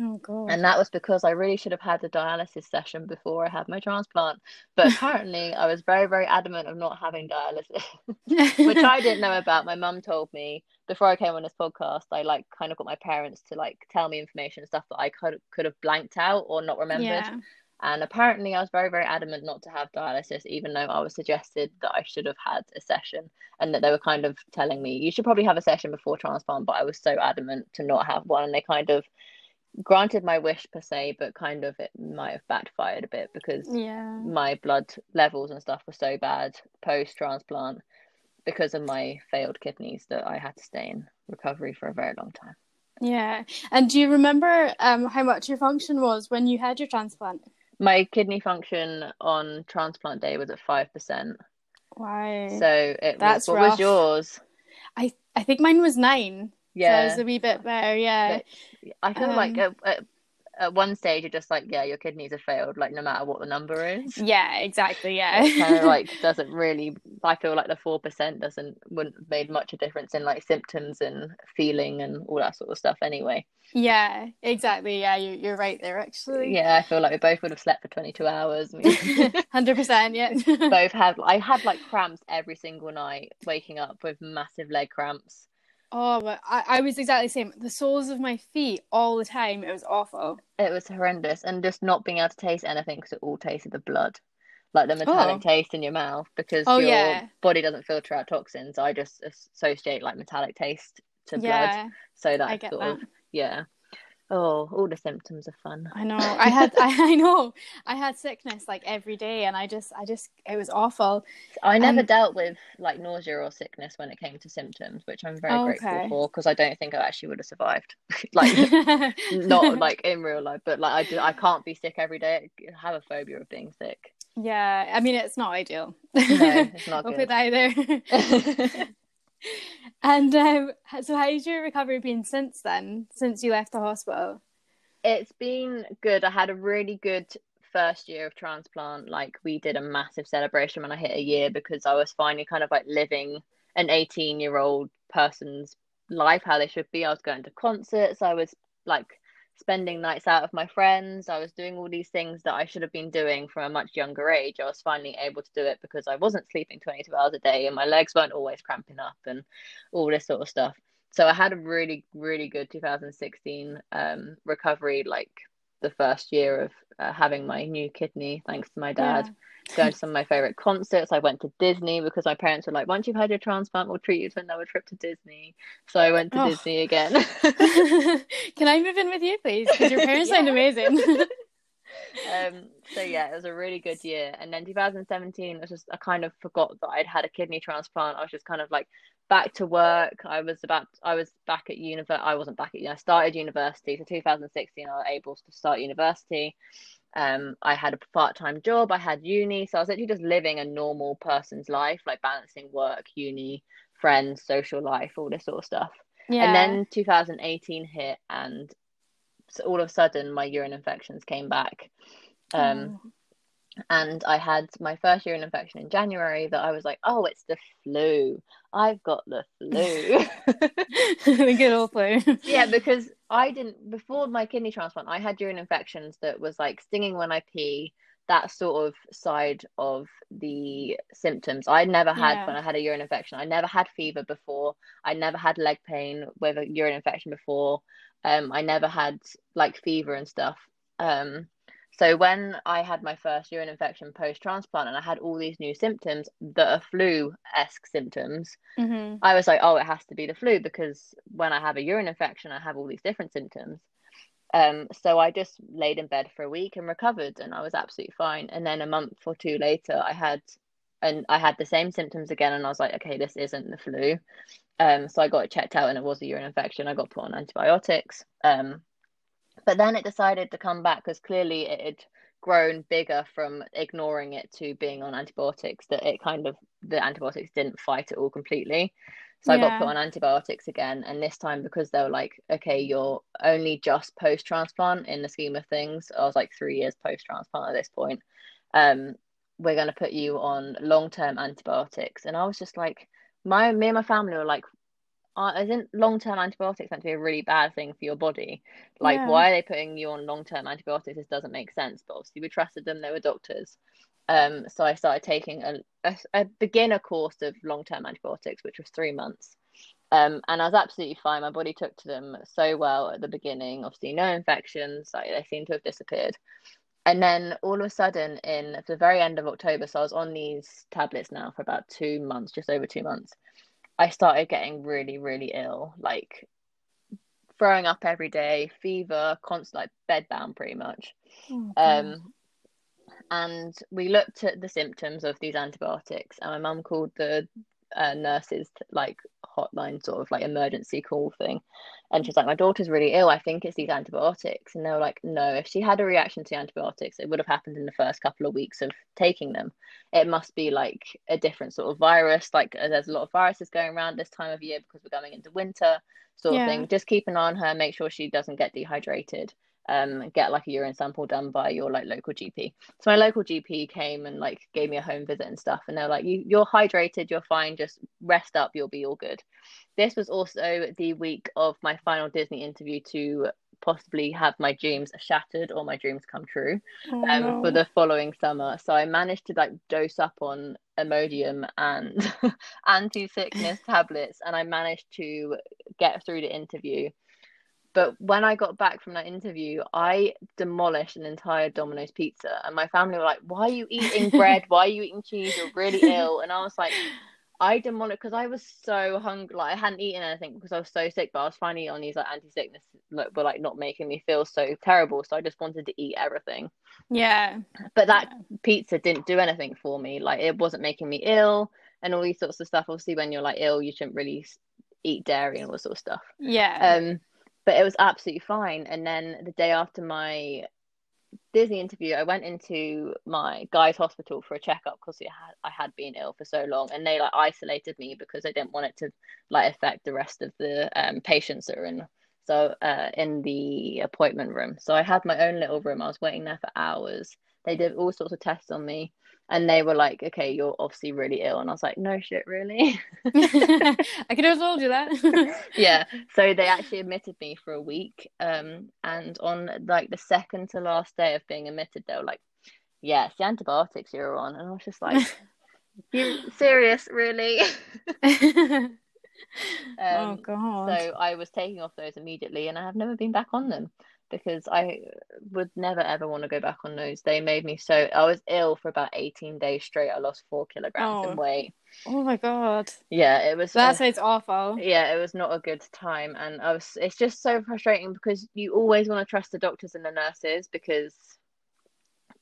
Oh god. And that was because I really should have had the dialysis session before I had my transplant. But apparently, I was very, very adamant of not having dialysis, which I didn't know about. My mum told me before I came on this podcast. I like kind of got my parents to like tell me information and stuff that I could could have blanked out or not remembered. Yeah. And apparently, I was very, very adamant not to have dialysis, even though I was suggested that I should have had a session, and that they were kind of telling me you should probably have a session before transplant. But I was so adamant to not have one, and they kind of granted my wish per se, but kind of it might have backfired a bit because Yeah. my blood levels and stuff were so bad post transplant because of my failed kidneys that I had to stay in recovery for a very long time. Yeah. And do you remember um how much your function was when you had your transplant? My kidney function on transplant day was at five percent. Wow. So it That's was, what rough. was yours? I I think mine was nine. So it was a wee bit better, yeah. I feel like um, at, at, at one stage you're just like, yeah, your kidneys have failed, like no matter what the number is. Yeah, exactly, yeah. It kind of like doesn't really. I feel like the four percent doesn't wouldn't have made much of a difference in like symptoms and feeling and all that sort of stuff. Anyway, Yeah, exactly. Yeah, you you're right there actually. yeah, I feel like we both would have slept for twenty two hours. Hundred percent, yeah. both had. I had like cramps every single night, waking up with massive leg cramps. Oh, but I, I was exactly the same. The soles of my feet all the time. It was awful. It was horrendous, and just not being able to taste anything because it all tasted the blood, like the metallic Oh. taste in your mouth because Oh, your yeah. body doesn't filter out toxins. I just associate like metallic taste to blood, Yeah, so I that get sort that. of yeah. Oh, all the symptoms are fun. I know. I had I, I know. I had sickness like every day and I just I just it was awful. I never Um, dealt with like nausea or sickness when it came to symptoms, which I'm very Oh, grateful for because I don't think I actually would have survived. like not like in real life, but like I do, I can't be sick every day. I have a phobia of being sick. Yeah, I mean it's not ideal. No, it's not good. either. and um, so how's your recovery been since then? Since you left the hospital? It's been good. I had a really good first year of transplant. Like we did a massive celebration when I hit a year because I was finally kind of like living an 18 year old person's life how they should be. I was going to concerts. I was like spending nights out with my friends. I was doing all these things that I should have been doing from a much younger age. I was finally able to do it because I wasn't sleeping 22 hours a day and my legs weren't always cramping up and all this sort of stuff. So I had a really, really good 2016 um, recovery, like the first year of uh, having my new kidney, thanks to my dad. Yeah going to some of my favorite concerts. I went to Disney because my parents were like, once you've had your transplant, we'll treat you to another trip to Disney. So I went to oh. Disney again. Can I move in with you, please? Because your parents sound amazing. um, so yeah, it was a really good year. And then 2017 was just I kind of forgot that I'd had a kidney transplant. I was just kind of like back to work. I was about I was back at university. I wasn't back at you know, I started university. So 2016 I was able to start university. Um, I had a part time job, I had uni, so I was actually just living a normal person's life, like balancing work, uni, friends, social life, all this sort of stuff. Yeah. And then 2018 hit, and so all of a sudden my urine infections came back. Um, oh and I had my first urine infection in January that I was like, oh, it's the flu. I've got the flu. the good old flu. yeah, because I didn't before my kidney transplant, I had urine infections that was like stinging when I pee, that sort of side of the symptoms. I never had yeah. when I had a urine infection. I never had fever before. I never had leg pain with a urine infection before. Um, I never had like fever and stuff. Um, so when I had my first urine infection post transplant and I had all these new symptoms that are flu esque symptoms, mm-hmm. I was like, oh, it has to be the flu because when I have a urine infection, I have all these different symptoms. Um, so I just laid in bed for a week and recovered, and I was absolutely fine. And then a month or two later, I had and I had the same symptoms again, and I was like, okay, this isn't the flu. Um, so I got it checked out, and it was a urine infection. I got put on antibiotics. Um, but then it decided to come back because clearly it had grown bigger from ignoring it to being on antibiotics that it kind of the antibiotics didn't fight it all completely so yeah. i got put on antibiotics again and this time because they were like okay you're only just post transplant in the scheme of things i was like three years post transplant at this point um we're going to put you on long term antibiotics and i was just like my me and my family were like uh, isn't long term antibiotics meant to be a really bad thing for your body? Like, yeah. why are they putting you on long term antibiotics? This doesn't make sense. But obviously, we trusted them; they were doctors. Um, so I started taking a, a, a beginner course of long term antibiotics, which was three months. Um, and I was absolutely fine. My body took to them so well at the beginning. Obviously, no infections; like they seem to have disappeared. And then all of a sudden, in the very end of October, so I was on these tablets now for about two months, just over two months. I started getting really, really ill, like throwing up every day, fever, constant, like bedbound pretty much. Oh, um, and we looked at the symptoms of these antibiotics, and my mum called the uh, nurses like hotline sort of like emergency call thing and she's like my daughter's really ill. I think it's these antibiotics. And they were like no if she had a reaction to antibiotics it would have happened in the first couple of weeks of taking them. It must be like a different sort of virus. Like uh, there's a lot of viruses going around this time of year because we're going into winter sort yeah. of thing. Just keep an eye on her. Make sure she doesn't get dehydrated um get like a urine sample done by your like local GP. So my local GP came and like gave me a home visit and stuff and they're like you you're hydrated, you're fine, just rest up, you'll be all good. This was also the week of my final Disney interview to possibly have my dreams shattered or my dreams come true oh, um, no. for the following summer. So I managed to like dose up on Imodium and anti-sickness tablets and I managed to get through the interview but when I got back from that interview, I demolished an entire Domino's pizza. And my family were like, Why are you eating bread? Why are you eating cheese? You're really ill. And I was like, I demolished because I was so hungry. Like I hadn't eaten anything because I was so sick, but I was finally on these like anti sickness like, were like not making me feel so terrible. So I just wanted to eat everything. Yeah. But that yeah. pizza didn't do anything for me. Like it wasn't making me ill and all these sorts of stuff. Obviously, when you're like ill, you shouldn't really eat dairy and all sort of stuff. Yeah. Um but it was absolutely fine. And then the day after my Disney interview, I went into my guy's hospital for a checkup because I had been ill for so long, and they like isolated me because they didn't want it to like affect the rest of the um, patients that are in so uh, in the appointment room. So I had my own little room. I was waiting there for hours. They did all sorts of tests on me. And they were like, "Okay, you're obviously really ill," and I was like, "No shit, really." I could have told you that. yeah, so they actually admitted me for a week, um, and on like the second to last day of being admitted, they were like, "Yeah, it's the antibiotics you're on," and I was just like, "You serious, really?" um, oh god! So I was taking off those immediately, and I have never been back on them because I would never ever want to go back on those. They made me so I was ill for about 18 days straight. I lost four kilograms Oh. in weight. Oh my god! Yeah, it was That sounds awful. yeah, it was not a good time and I was it's just so frustrating because you always want to trust the doctors and the nurses because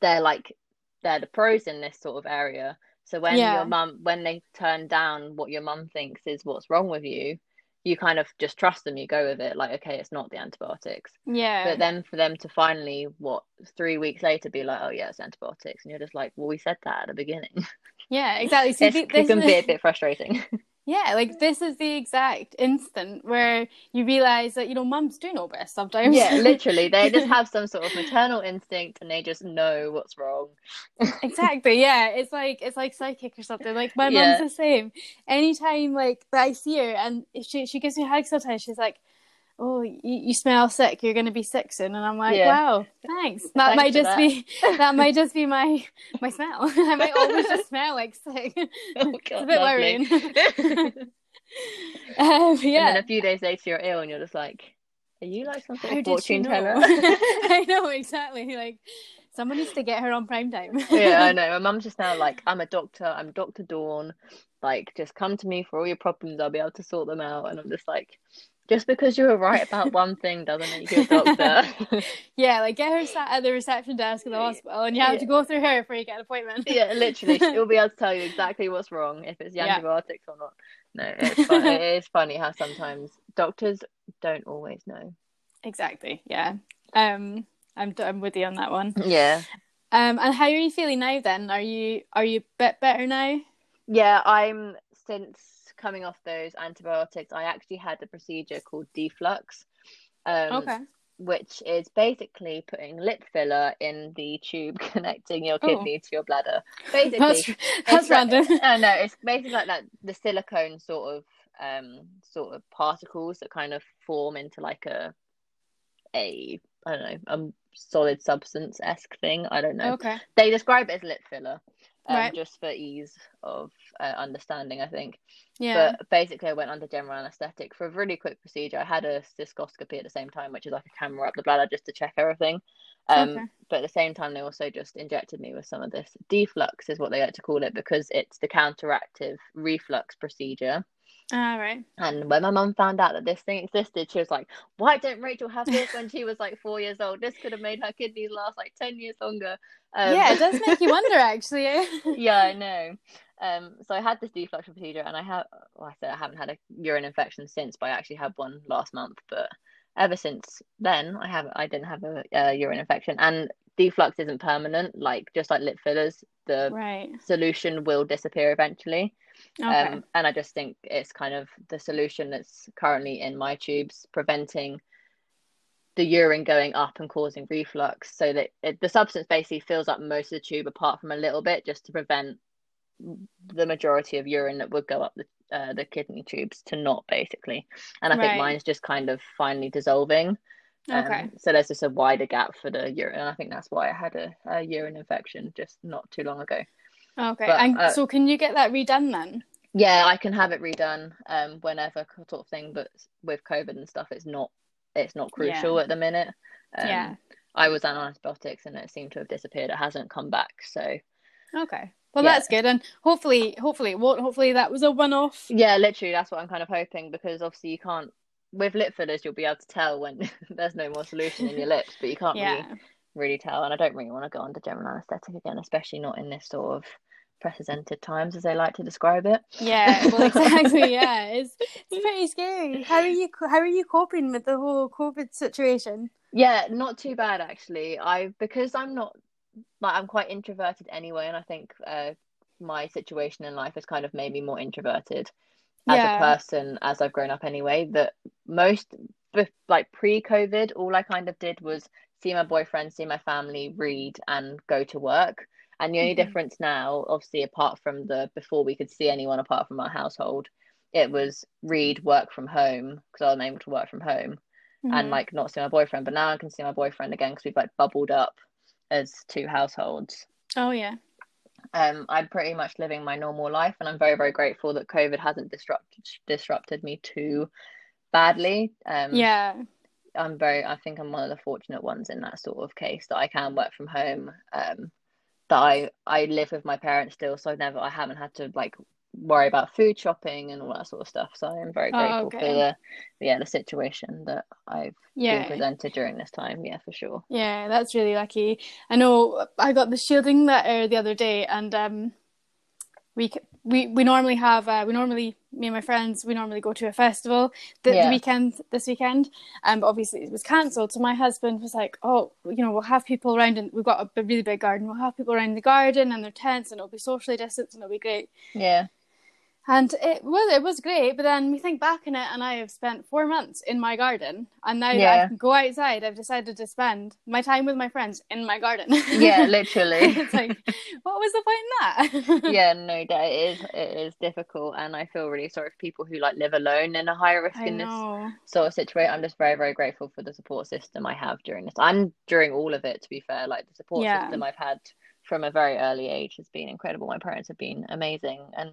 they're like they're the pros in this sort of area. So when Yeah. your mum when they turn down what your mum thinks is what's wrong with you, you kind of just trust them, you go with it, like, okay, it's not the antibiotics. Yeah. But then for them to finally, what, three weeks later be like, oh yeah, it's antibiotics, and you're just like, well, we said that at the beginning. yeah, exactly. So it can be a bit frustrating. Yeah, like this is the exact instant where you realize that you know mums do know best sometimes. yeah, literally, they just have some sort of maternal instinct, and they just know what's wrong. exactly. Yeah, it's like it's like psychic or something. Like my Yeah. mom's the same. Anytime like that I see her and she she gives me hugs sometimes, she's like, "Oh, you, you smell sick. You're gonna be sick soon." And I'm like, Yeah. "Wow, thanks." That Thanks might just that. be that might just be my my smell. I might always just smell like sick. Oh, God, it's a bit lovely. worrying. um, And then a few days later, you're ill, and you're just like, are you like some sort of fortune teller? I know exactly. Like someone needs to get her on prime time. yeah, I know. My mum's just now like, I'm a doctor. I'm Doctor Dawn. Like, just come to me for all your problems. I'll be able to sort them out. And I'm just like, just because you were right about one thing doesn't make you a doctor. yeah, like get her sat at the reception desk of the hospital, and you have to go through her before you get an appointment. yeah, literally, she'll be able to tell you exactly what's wrong if it's the Yeah. antibiotics or not. No, it's fun. it is funny how sometimes doctors don't always know. exactly. Yeah. Um, I'm I'm with you on that one. Yeah, Um, and how are you feeling now? Then are you are you a bit better now? yeah. I'm since coming off those antibiotics. I actually had a procedure called deflux. Um, Okay. which is basically putting lip filler in the tube connecting your Oh. kidney to your bladder. Basically, That's that's it's like- random. I know it's basically like that the silicone sort of um sort of particles that kind of form into like a a I don't know a solid substance esque thing. I don't know. Okay. They describe it as lip filler, um, Right. just for ease of uh, understanding. I think. Yeah. But basically, I went under general anesthetic for a really quick procedure. I had a cystoscopy at the same time, which is like a camera up the bladder just to check everything. Um, Okay. But at the same time, they also just injected me with some of this deflux, is what they like to call it, because it's the counteractive reflux procedure. All right. And when my mum found out that this thing existed, she was like, "Why didn't Rachel have this when she was like four years old? This could have made her kidneys last like ten years longer." Um, yeah, it does make you wonder, actually. yeah, I know. Um, so I had this deflux procedure, and I have, well, I said I haven't had a urine infection since, but I actually had one last month. But ever since then, I have, I didn't have a, uh urine infection, and deflux isn't permanent. Like just like lip fillers, the right. solution will disappear eventually. Okay. Um, and I just think it's kind of the solution that's currently in my tubes, preventing the urine going up and causing reflux, so that it, the substance basically fills up most of the tube, apart from a little bit, just to prevent the majority of urine that would go up the uh, the kidney tubes to not basically. And I Right. think mine's just kind of finally dissolving. Um, okay. So there's just a wider gap for the urine, and I think that's why I had a, a urine infection just not too long ago. Okay. but, and uh, so, can you get that redone then? Yeah, I can have it redone um whenever sort of thing, but with COVID and stuff, it's not it's not crucial at the minute. Um, Yeah. I was on antibiotics and it seemed to have disappeared. It hasn't come back, so Okay. Well, Yeah. that's good, and hopefully, hopefully it won't. Hopefully, that was a one-off. yeah, literally that's what I'm kind of hoping because obviously you can't with lip fillers you'll be able to tell when there's no more solution in your lips, but you can't Yeah. really tell. And I don't really want to go under general anaesthetic again, especially not in this sort of precedented times as they like to describe it. Yeah. Well, exactly. yeah. It's it's pretty scary. How are you? How are you coping with the whole COVID situation? Yeah, not too bad actually. I because I'm not like I'm quite introverted anyway, and I think uh, my situation in life has kind of made me more introverted as Yeah. a person as I've grown up anyway. That most like pre-COVID, all I kind of did was see my boyfriend, see my family, read, and go to work. And the only Mhm. difference now, obviously, apart from the before we could see anyone apart from our household, it was read work from home because I was able to work from home and Mhm. like not see my boyfriend. But now I can see my boyfriend again because we've like bubbled up as two households. oh yeah, Um, I'm pretty much living my normal life, and I'm very, very grateful that COVID hasn't disrupted disrupted me too badly. Um, yeah, I'm very, I think I'm one of the fortunate ones in that sort of case that I can work from home. Um, that I I live with my parents still, so I've never, I haven't had to like worry about food shopping and all that sort of stuff. So I'm very Oh, grateful for the, yeah, the situation that I've been yeah. presented during this time. Yeah, for sure. Yeah, that's really lucky. I know I got the shielding letter the other day, and um, we we we normally have uh, we normally me and my friends we normally go to a festival the, the weekend this weekend, um, but obviously it was cancelled. So my husband was like, "Oh, you know, we'll have people around, and we've got a really big garden. We'll have people around the garden and their tents, and it'll be socially distanced, and it'll be great." Yeah. And it was it was great, but then we think back on it, and I have spent four months in my garden, and now that I can go outside, I've decided to spend my time with my friends in my garden. Yeah, literally. it's like, what was the point in that? yeah, no doubt it is it is difficult and I feel really sorry for people who like live alone in a higher risk I in this sort of situation. I'm just very, very grateful for the support system I have during this and during all of it to be fair. Like the support Yeah. system I've had from a very early age has been incredible. My parents have been amazing and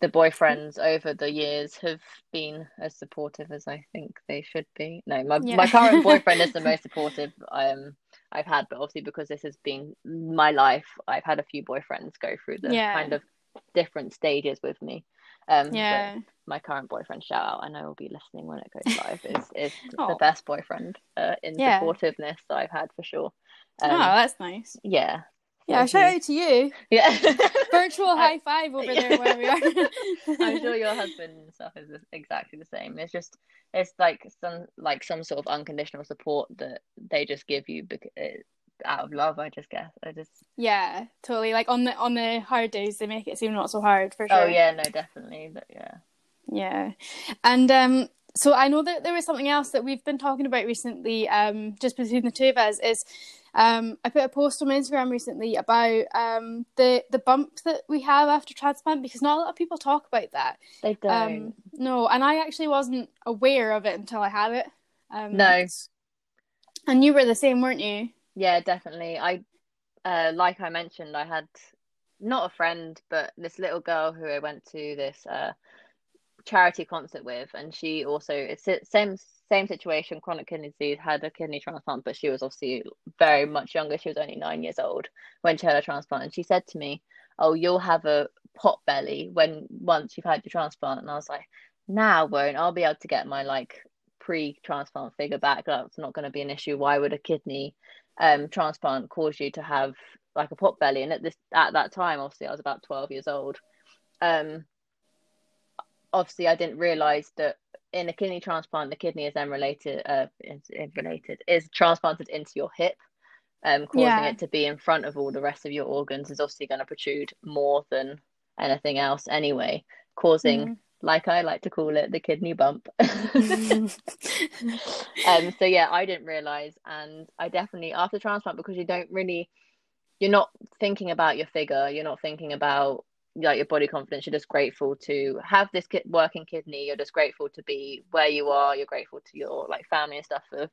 the boyfriends over the years have been as supportive as I think they should be. No, my Yeah. my current boyfriend is the most supportive um I've had, but obviously because this has been my life, I've had a few boyfriends go through the Yeah. kind of different stages with me. Um, Yeah. my current boyfriend, shout out, and I know will be listening when it goes live, is is the best boyfriend uh, in Yeah. supportiveness that I've had for sure. oh, Um, that's nice. yeah, Yeah, shout he- out to you. yeah. Virtual high five over there where we are. I'm sure your husband and stuff is exactly the same. It's just it's like some like some sort of unconditional support that they just give you because out of love. I just guess. I just Yeah, totally. Like on the on the hard days, they make it seem not so hard for sure. oh yeah no definitely but yeah Yeah. And um so I know that there was something else that we've been talking about recently, um, just between the two of us, is um I put a post on my Instagram recently about um the the bump that we have after transplant because not a lot of people talk about that. they don't Um no, and I actually wasn't aware of it until I had it. Um No. And you were the same, weren't you? Yeah, definitely. I, uh, like I mentioned, I had not a friend, but this little girl who I went to this uh charity concert with, and she also it's same same situation, chronic kidney disease, had a kidney transplant, but she was obviously very much younger. She was only nine years old when she had a transplant, and she said to me, "Oh, you'll have a pot belly when once you've had your transplant," and I was like, "Nah, I won't. I'll be able to get my like." pre-transplant figure back that's not going to be an issue why would a kidney um transplant cause you to have like a pot belly and at this at that time obviously I was about 12 years old um obviously I didn't realize that in a kidney transplant the kidney is then related uh is, is related is transplanted into your hip um causing Yeah. it to be in front of all the rest of your organs is obviously going to protrude more than anything else anyway causing like I like to call it the kidney bump um so yeah i didn't realize and i definitely after transplant because you don't really you're not thinking about your figure you're not thinking about like your body confidence you're just grateful to have this ki- working kidney you're just grateful to be where you are you're grateful to your like family and stuff for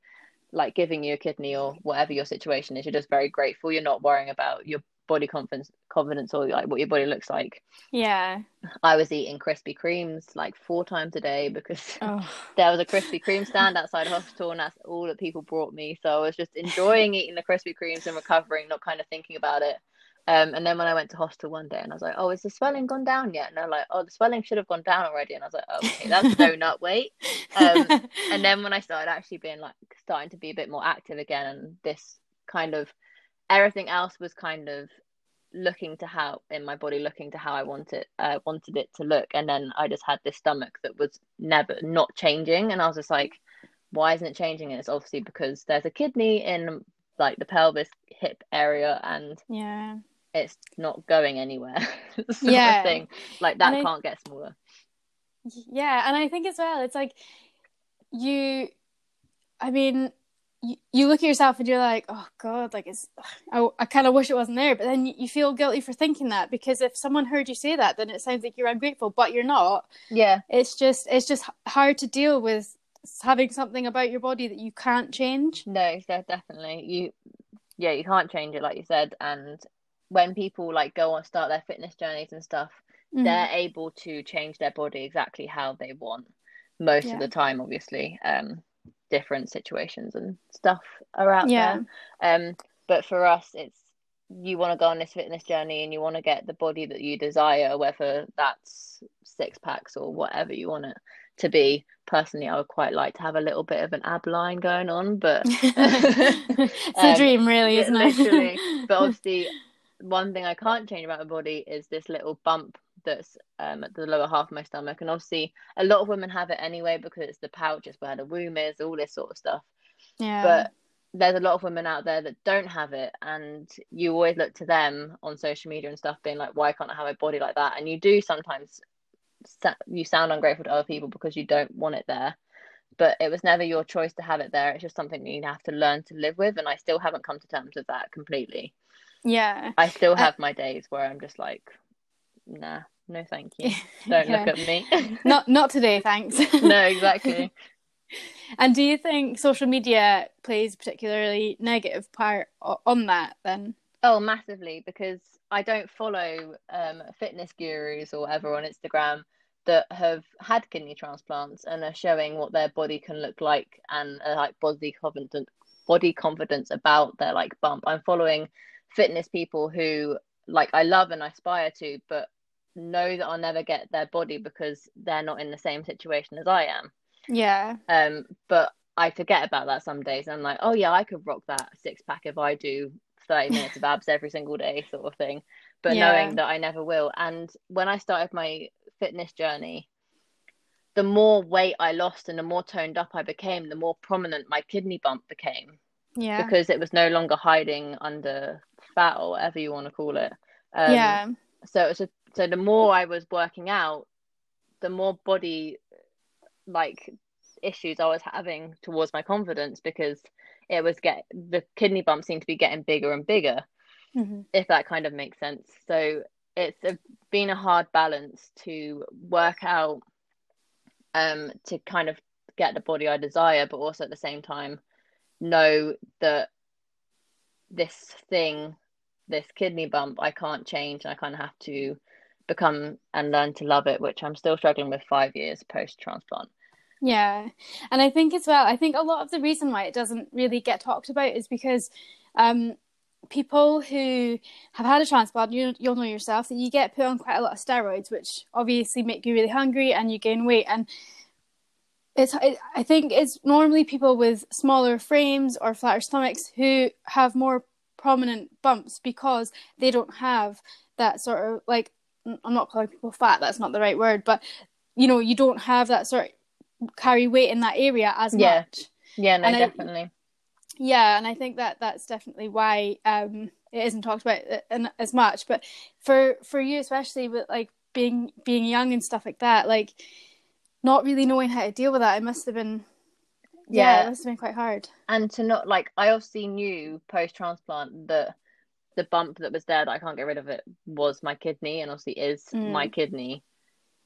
like giving you a kidney or whatever your situation is you're just very grateful you're not worrying about your body confidence confidence or like what your body looks like yeah. i was eating krispy kremes like four times a day because Oh. there was a Krispy Kreme stand outside hospital, and that's all that people brought me. So I was just enjoying eating the Krispy Kremes and recovering, not kind of thinking about it. Um, and then when I went to hospital one day, and I was like, "Oh, is the swelling gone down yet?" And they're like, "Oh, the swelling should have gone down already." And I was like, oh, "Okay, that's no nut weight." Um, and then when I started actually being like starting to be a bit more active again, and this kind of everything else was kind of looking to how in my body looking to how I wanted uh, wanted it to look and then I just had this stomach that was never not changing and I was just like why isn't it changing and it's obviously because there's a kidney in like the pelvis hip area and yeah. It's not going anywhere sort of Yeah. thing like that And I- can't get smaller Yeah, and I think as well, it's like you, I mean, you, you look at yourself and you're like, oh god, like it's I, I kind of wish it wasn't there. But then you, you feel guilty for thinking that because if someone heard you say that, then it sounds like you're ungrateful, but you're not. Yeah. It's just it's just hard to deal with having something about your body that you can't change. No, definitely. You yeah, you can't change it like you said and when people like go on start their fitness journeys and stuff, mm. they're able to change their body exactly how they want most yeah. of the time obviously. Um different situations and stuff are out yeah. there. Um but for us it's you want to go on this fitness journey and you want to get the body that you desire, whether that's six packs or whatever you want it to be. Personally, I would quite like to have a little bit of an ab line going on, but it's um, a dream, really, isn't it? But obviously, one thing I can't change about my body is this little bump that's um, at the lower half of my stomach. And obviously, a lot of women have it anyway because it's the pouch, it's where the womb is, all this sort of stuff. Yeah. But there's a lot of women out there that don't have it, and you always look to them on social media and stuff, being like, "Why can't I have a body like that?" And you do sometimes. You sound ungrateful to other people because you don't want it there, but it was never your choice to have it there. It's just something you have to learn to live with, and I still haven't come to terms with that completely. Yeah, I still have uh, my days where I'm just like, nah, no, thank you. Don't yeah. look at me. not not today, thanks. no, exactly. And do you think social media plays a particularly negative part on that then? Oh, massively, because I don't follow um, fitness gurus or whatever on Instagram that have had kidney transplants and are showing what their body can look like and are like body confident body confidence about their like bump. I'm following fitness people who like I love and aspire to, but know that I'll never get their body because they're not in the same situation as I am. Yeah. Um, but I forget about that some days. I'm like, oh yeah, I could rock that six pack if I do 30 minutes of abs every single day, sort of thing. But yeah. knowing that I never will. And when I started my fitness journey, the more weight I lost and the more toned up I became, the more prominent my kidney bump became. Yeah. Because it was no longer hiding under fat or whatever you want to call it. Um, yeah. So it was a, so the more I was working out, the more body like issues I was having towards my confidence because it was get the kidney bump seemed to be getting bigger and bigger, mm-hmm. if that kind of makes sense. So it's a, been a hard balance to work out, um, to kind of get the body I desire, but also at the same time know that this thing, this kidney bump, I can't change. And I kind of have to become and learn to love it, which I'm still struggling with five years post transplant. Yeah. And I think as well, I think a lot of the reason why it doesn't really get talked about is because um, people who have had a transplant, you, you'll know yourself that you get put on quite a lot of steroids, which obviously make you really hungry and you gain weight. And it's, it, I think it's normally people with smaller frames or flatter stomachs who have more prominent bumps because they don't have that sort of like, I'm not calling people fat, that's not the right word, but you know, you don't have that sort of carry weight in that area as yeah. much. Yeah, no, and definitely. I, yeah, and I think that that's definitely why um, it isn't talked about as much. But for for you, especially with like being being young and stuff like that, like not really knowing how to deal with that, it must have been. Yeah, yeah it must have been quite hard. And to not like, I obviously knew post transplant that the bump that was there that I can't get rid of it was my kidney, and obviously is mm. my kidney,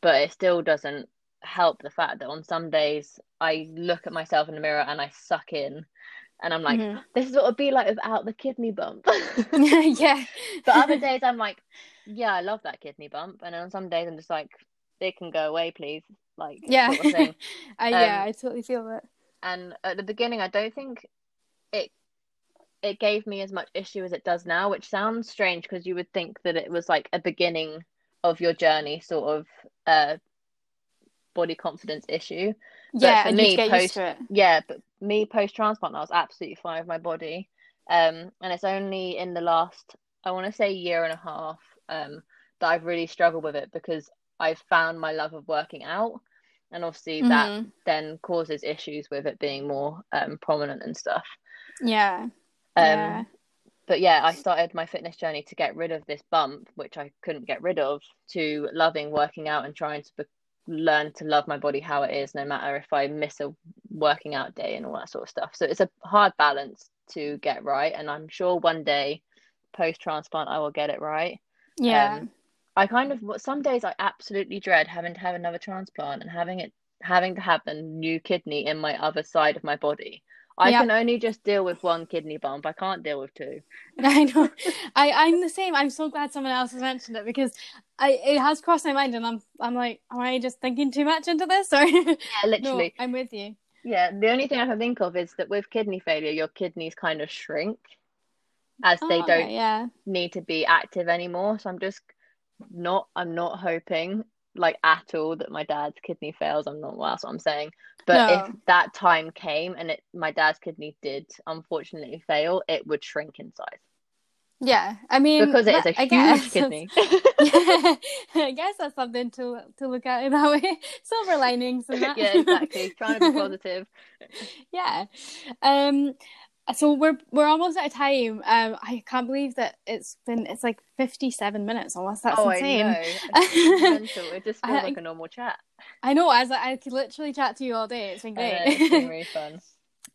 but it still doesn't help the fact that on some days I look at myself in the mirror and I suck in and I'm like, mm-hmm. this is what it'd be like without the kidney bump. yeah. But other days I'm like, yeah, I love that kidney bump. And on some days I'm just like, it can go away, please. Like, yeah. Sort of um, yeah, I totally feel that. And at the beginning, I don't think it it gave me as much issue as it does now, which sounds strange because you would think that it was like a beginning of your journey, sort of uh, body confidence issue. But yeah, and me, post, Yeah, but me post transplant, I was absolutely fine with my body. Um, and it's only in the last, I want to say, year and a half, um, that I've really struggled with it because I've found my love of working out, and obviously mm-hmm. that then causes issues with it being more um prominent and stuff. Yeah. Um, yeah. But yeah, I started my fitness journey to get rid of this bump, which I couldn't get rid of, to loving working out and trying to be- learn to love my body how it is, no matter if I miss a working out day and all that sort of stuff. So it's a hard balance to get right, and I'm sure one day post transplant I will get it right. Yeah. Um, I kind of some days I absolutely dread having to have another transplant and having it having to have a new kidney in my other side of my body. I can only just deal with one kidney bump. I can't deal with two. I know. I I'm the same. I'm so glad someone else has mentioned it because I it has crossed my mind, and I'm I'm like, am I just thinking too much into this? Or Yeah, no, literally. I'm with you. Yeah, the only thing I can think of is that with kidney failure, your kidneys kind of shrink as they Oh, okay, don't yeah. need to be active anymore. So I'm just not, I'm not hoping like at all that my dad's kidney fails. I'm not, well, that's what I'm saying. But if that time came and it, my dad's kidney did unfortunately fail, it would shrink in size Yeah, I mean, because it is a I huge guess kidney. yeah, I guess that's something to to look at in that way. Silver linings and that. yeah, exactly. Trying to be positive. yeah. Um. So we're we're almost out of time. Um. I can't believe that it's been it's like fifty seven minutes almost. That's oh, insane. I know. It just feels I- like a normal chat. I know. I was like, I could literally chat to you all day. It's been know, great. it's been really fun.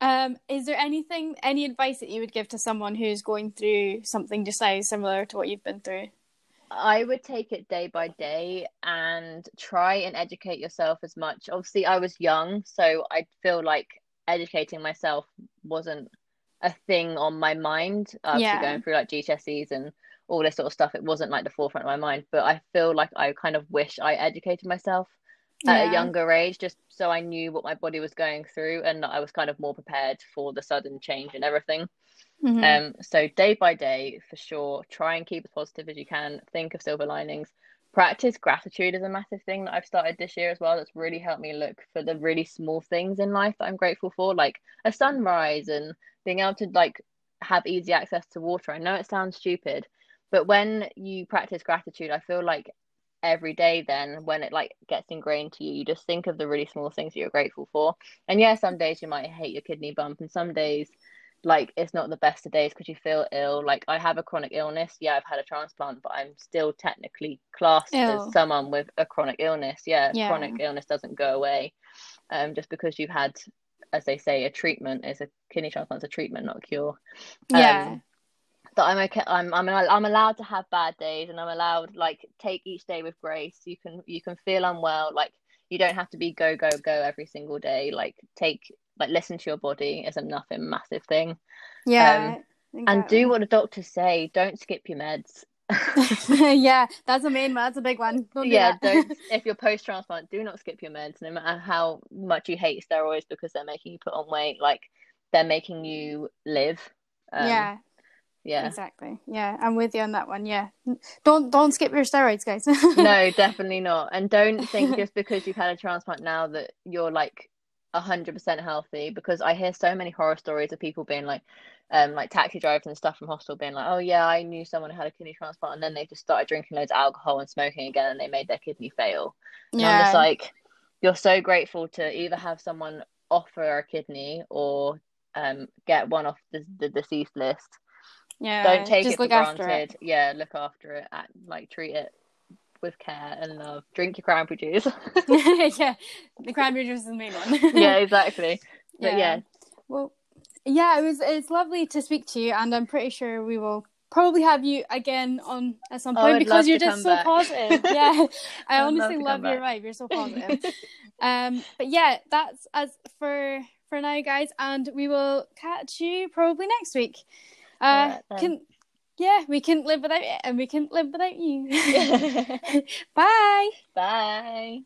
um. Is there anything, any advice that you would give to someone who's going through something just now similar to what you've been through? I would take it day by day and try and educate yourself as much. Obviously, I was young, so I feel like educating myself wasn't a thing on my mind. Obviously, Yeah. going through like GCSEs and all this sort of stuff, it wasn't like the forefront of my mind. But I feel like I kind of wish I educated myself at Yeah. a younger age, just so I knew what my body was going through and that I was kind of more prepared for the sudden change and everything. Mhm. Um, so day by day, for sure, try and keep as positive as you can. Think of silver linings. Practice gratitude is a massive thing that I've started this year as well. That's really helped me look for the really small things in life that I'm grateful for, like a sunrise and being able to like have easy access to water. I know it sounds stupid, but when you practice gratitude, I feel like every day then when it like gets ingrained to you, you just think of the really small things that you're grateful for. And yeah, some days you might hate your kidney bump, and some days like it's not the best of days because you feel ill. Like I have a chronic illness. Yeah, I've had a transplant, but I'm still technically classed Ill. as someone with a chronic illness. Yeah, Yeah. chronic illness doesn't go away. Um, just because you've had, as they say, a treatment is a kidney transplant's a treatment, not a cure. yeah. Um, that I'm okay. I'm I'm I'm allowed to have bad days, and I'm allowed like take each day with grace. You can you can feel unwell. Like you don't have to be go go go every single day. Like take like listen to your body is a nothing massive thing, yeah. and do what the doctors say. Don't skip your meds. yeah, that's a main one. That's a big one. Don't yeah, that. don't if you're post transplant, do not skip your meds, no matter how much you hate steroids because they're making you put on weight. Like they're making you live. Um, yeah, yeah. exactly. Yeah, I'm with you on that one. Yeah, don't don't skip your steroids, guys. no, definitely not. And don't think just because you've had a transplant now that you're like hundred percent healthy. Because I hear so many horror stories of people being like, um, like taxi drivers and stuff from hospital being like, oh yeah, I knew someone who had a kidney transplant, and then they just started drinking loads of alcohol and smoking again, and they made their kidney fail. And I'm yeah, just like, you're so grateful to either have someone offer a kidney or um get one off the, the deceased list. yeah. Don't take it for granted. it. Yeah, look after it. Act, like treat it with care and love. Drink your cranberry juice. yeah, the cranberry juice is the main one. yeah, exactly. But yeah, Well, yeah, it was. It's lovely to speak to you, and I'm pretty sure we will probably have you again on at some Oh, point I'd because you're just so back. positive. Yeah, I I'd love honestly love, your vibe. You're so positive. um, but yeah, that's as for for now, guys, and we will catch you probably next week. Uh, can yeah, we couldn't live without it, and we couldn't live without you. Bye. Bye.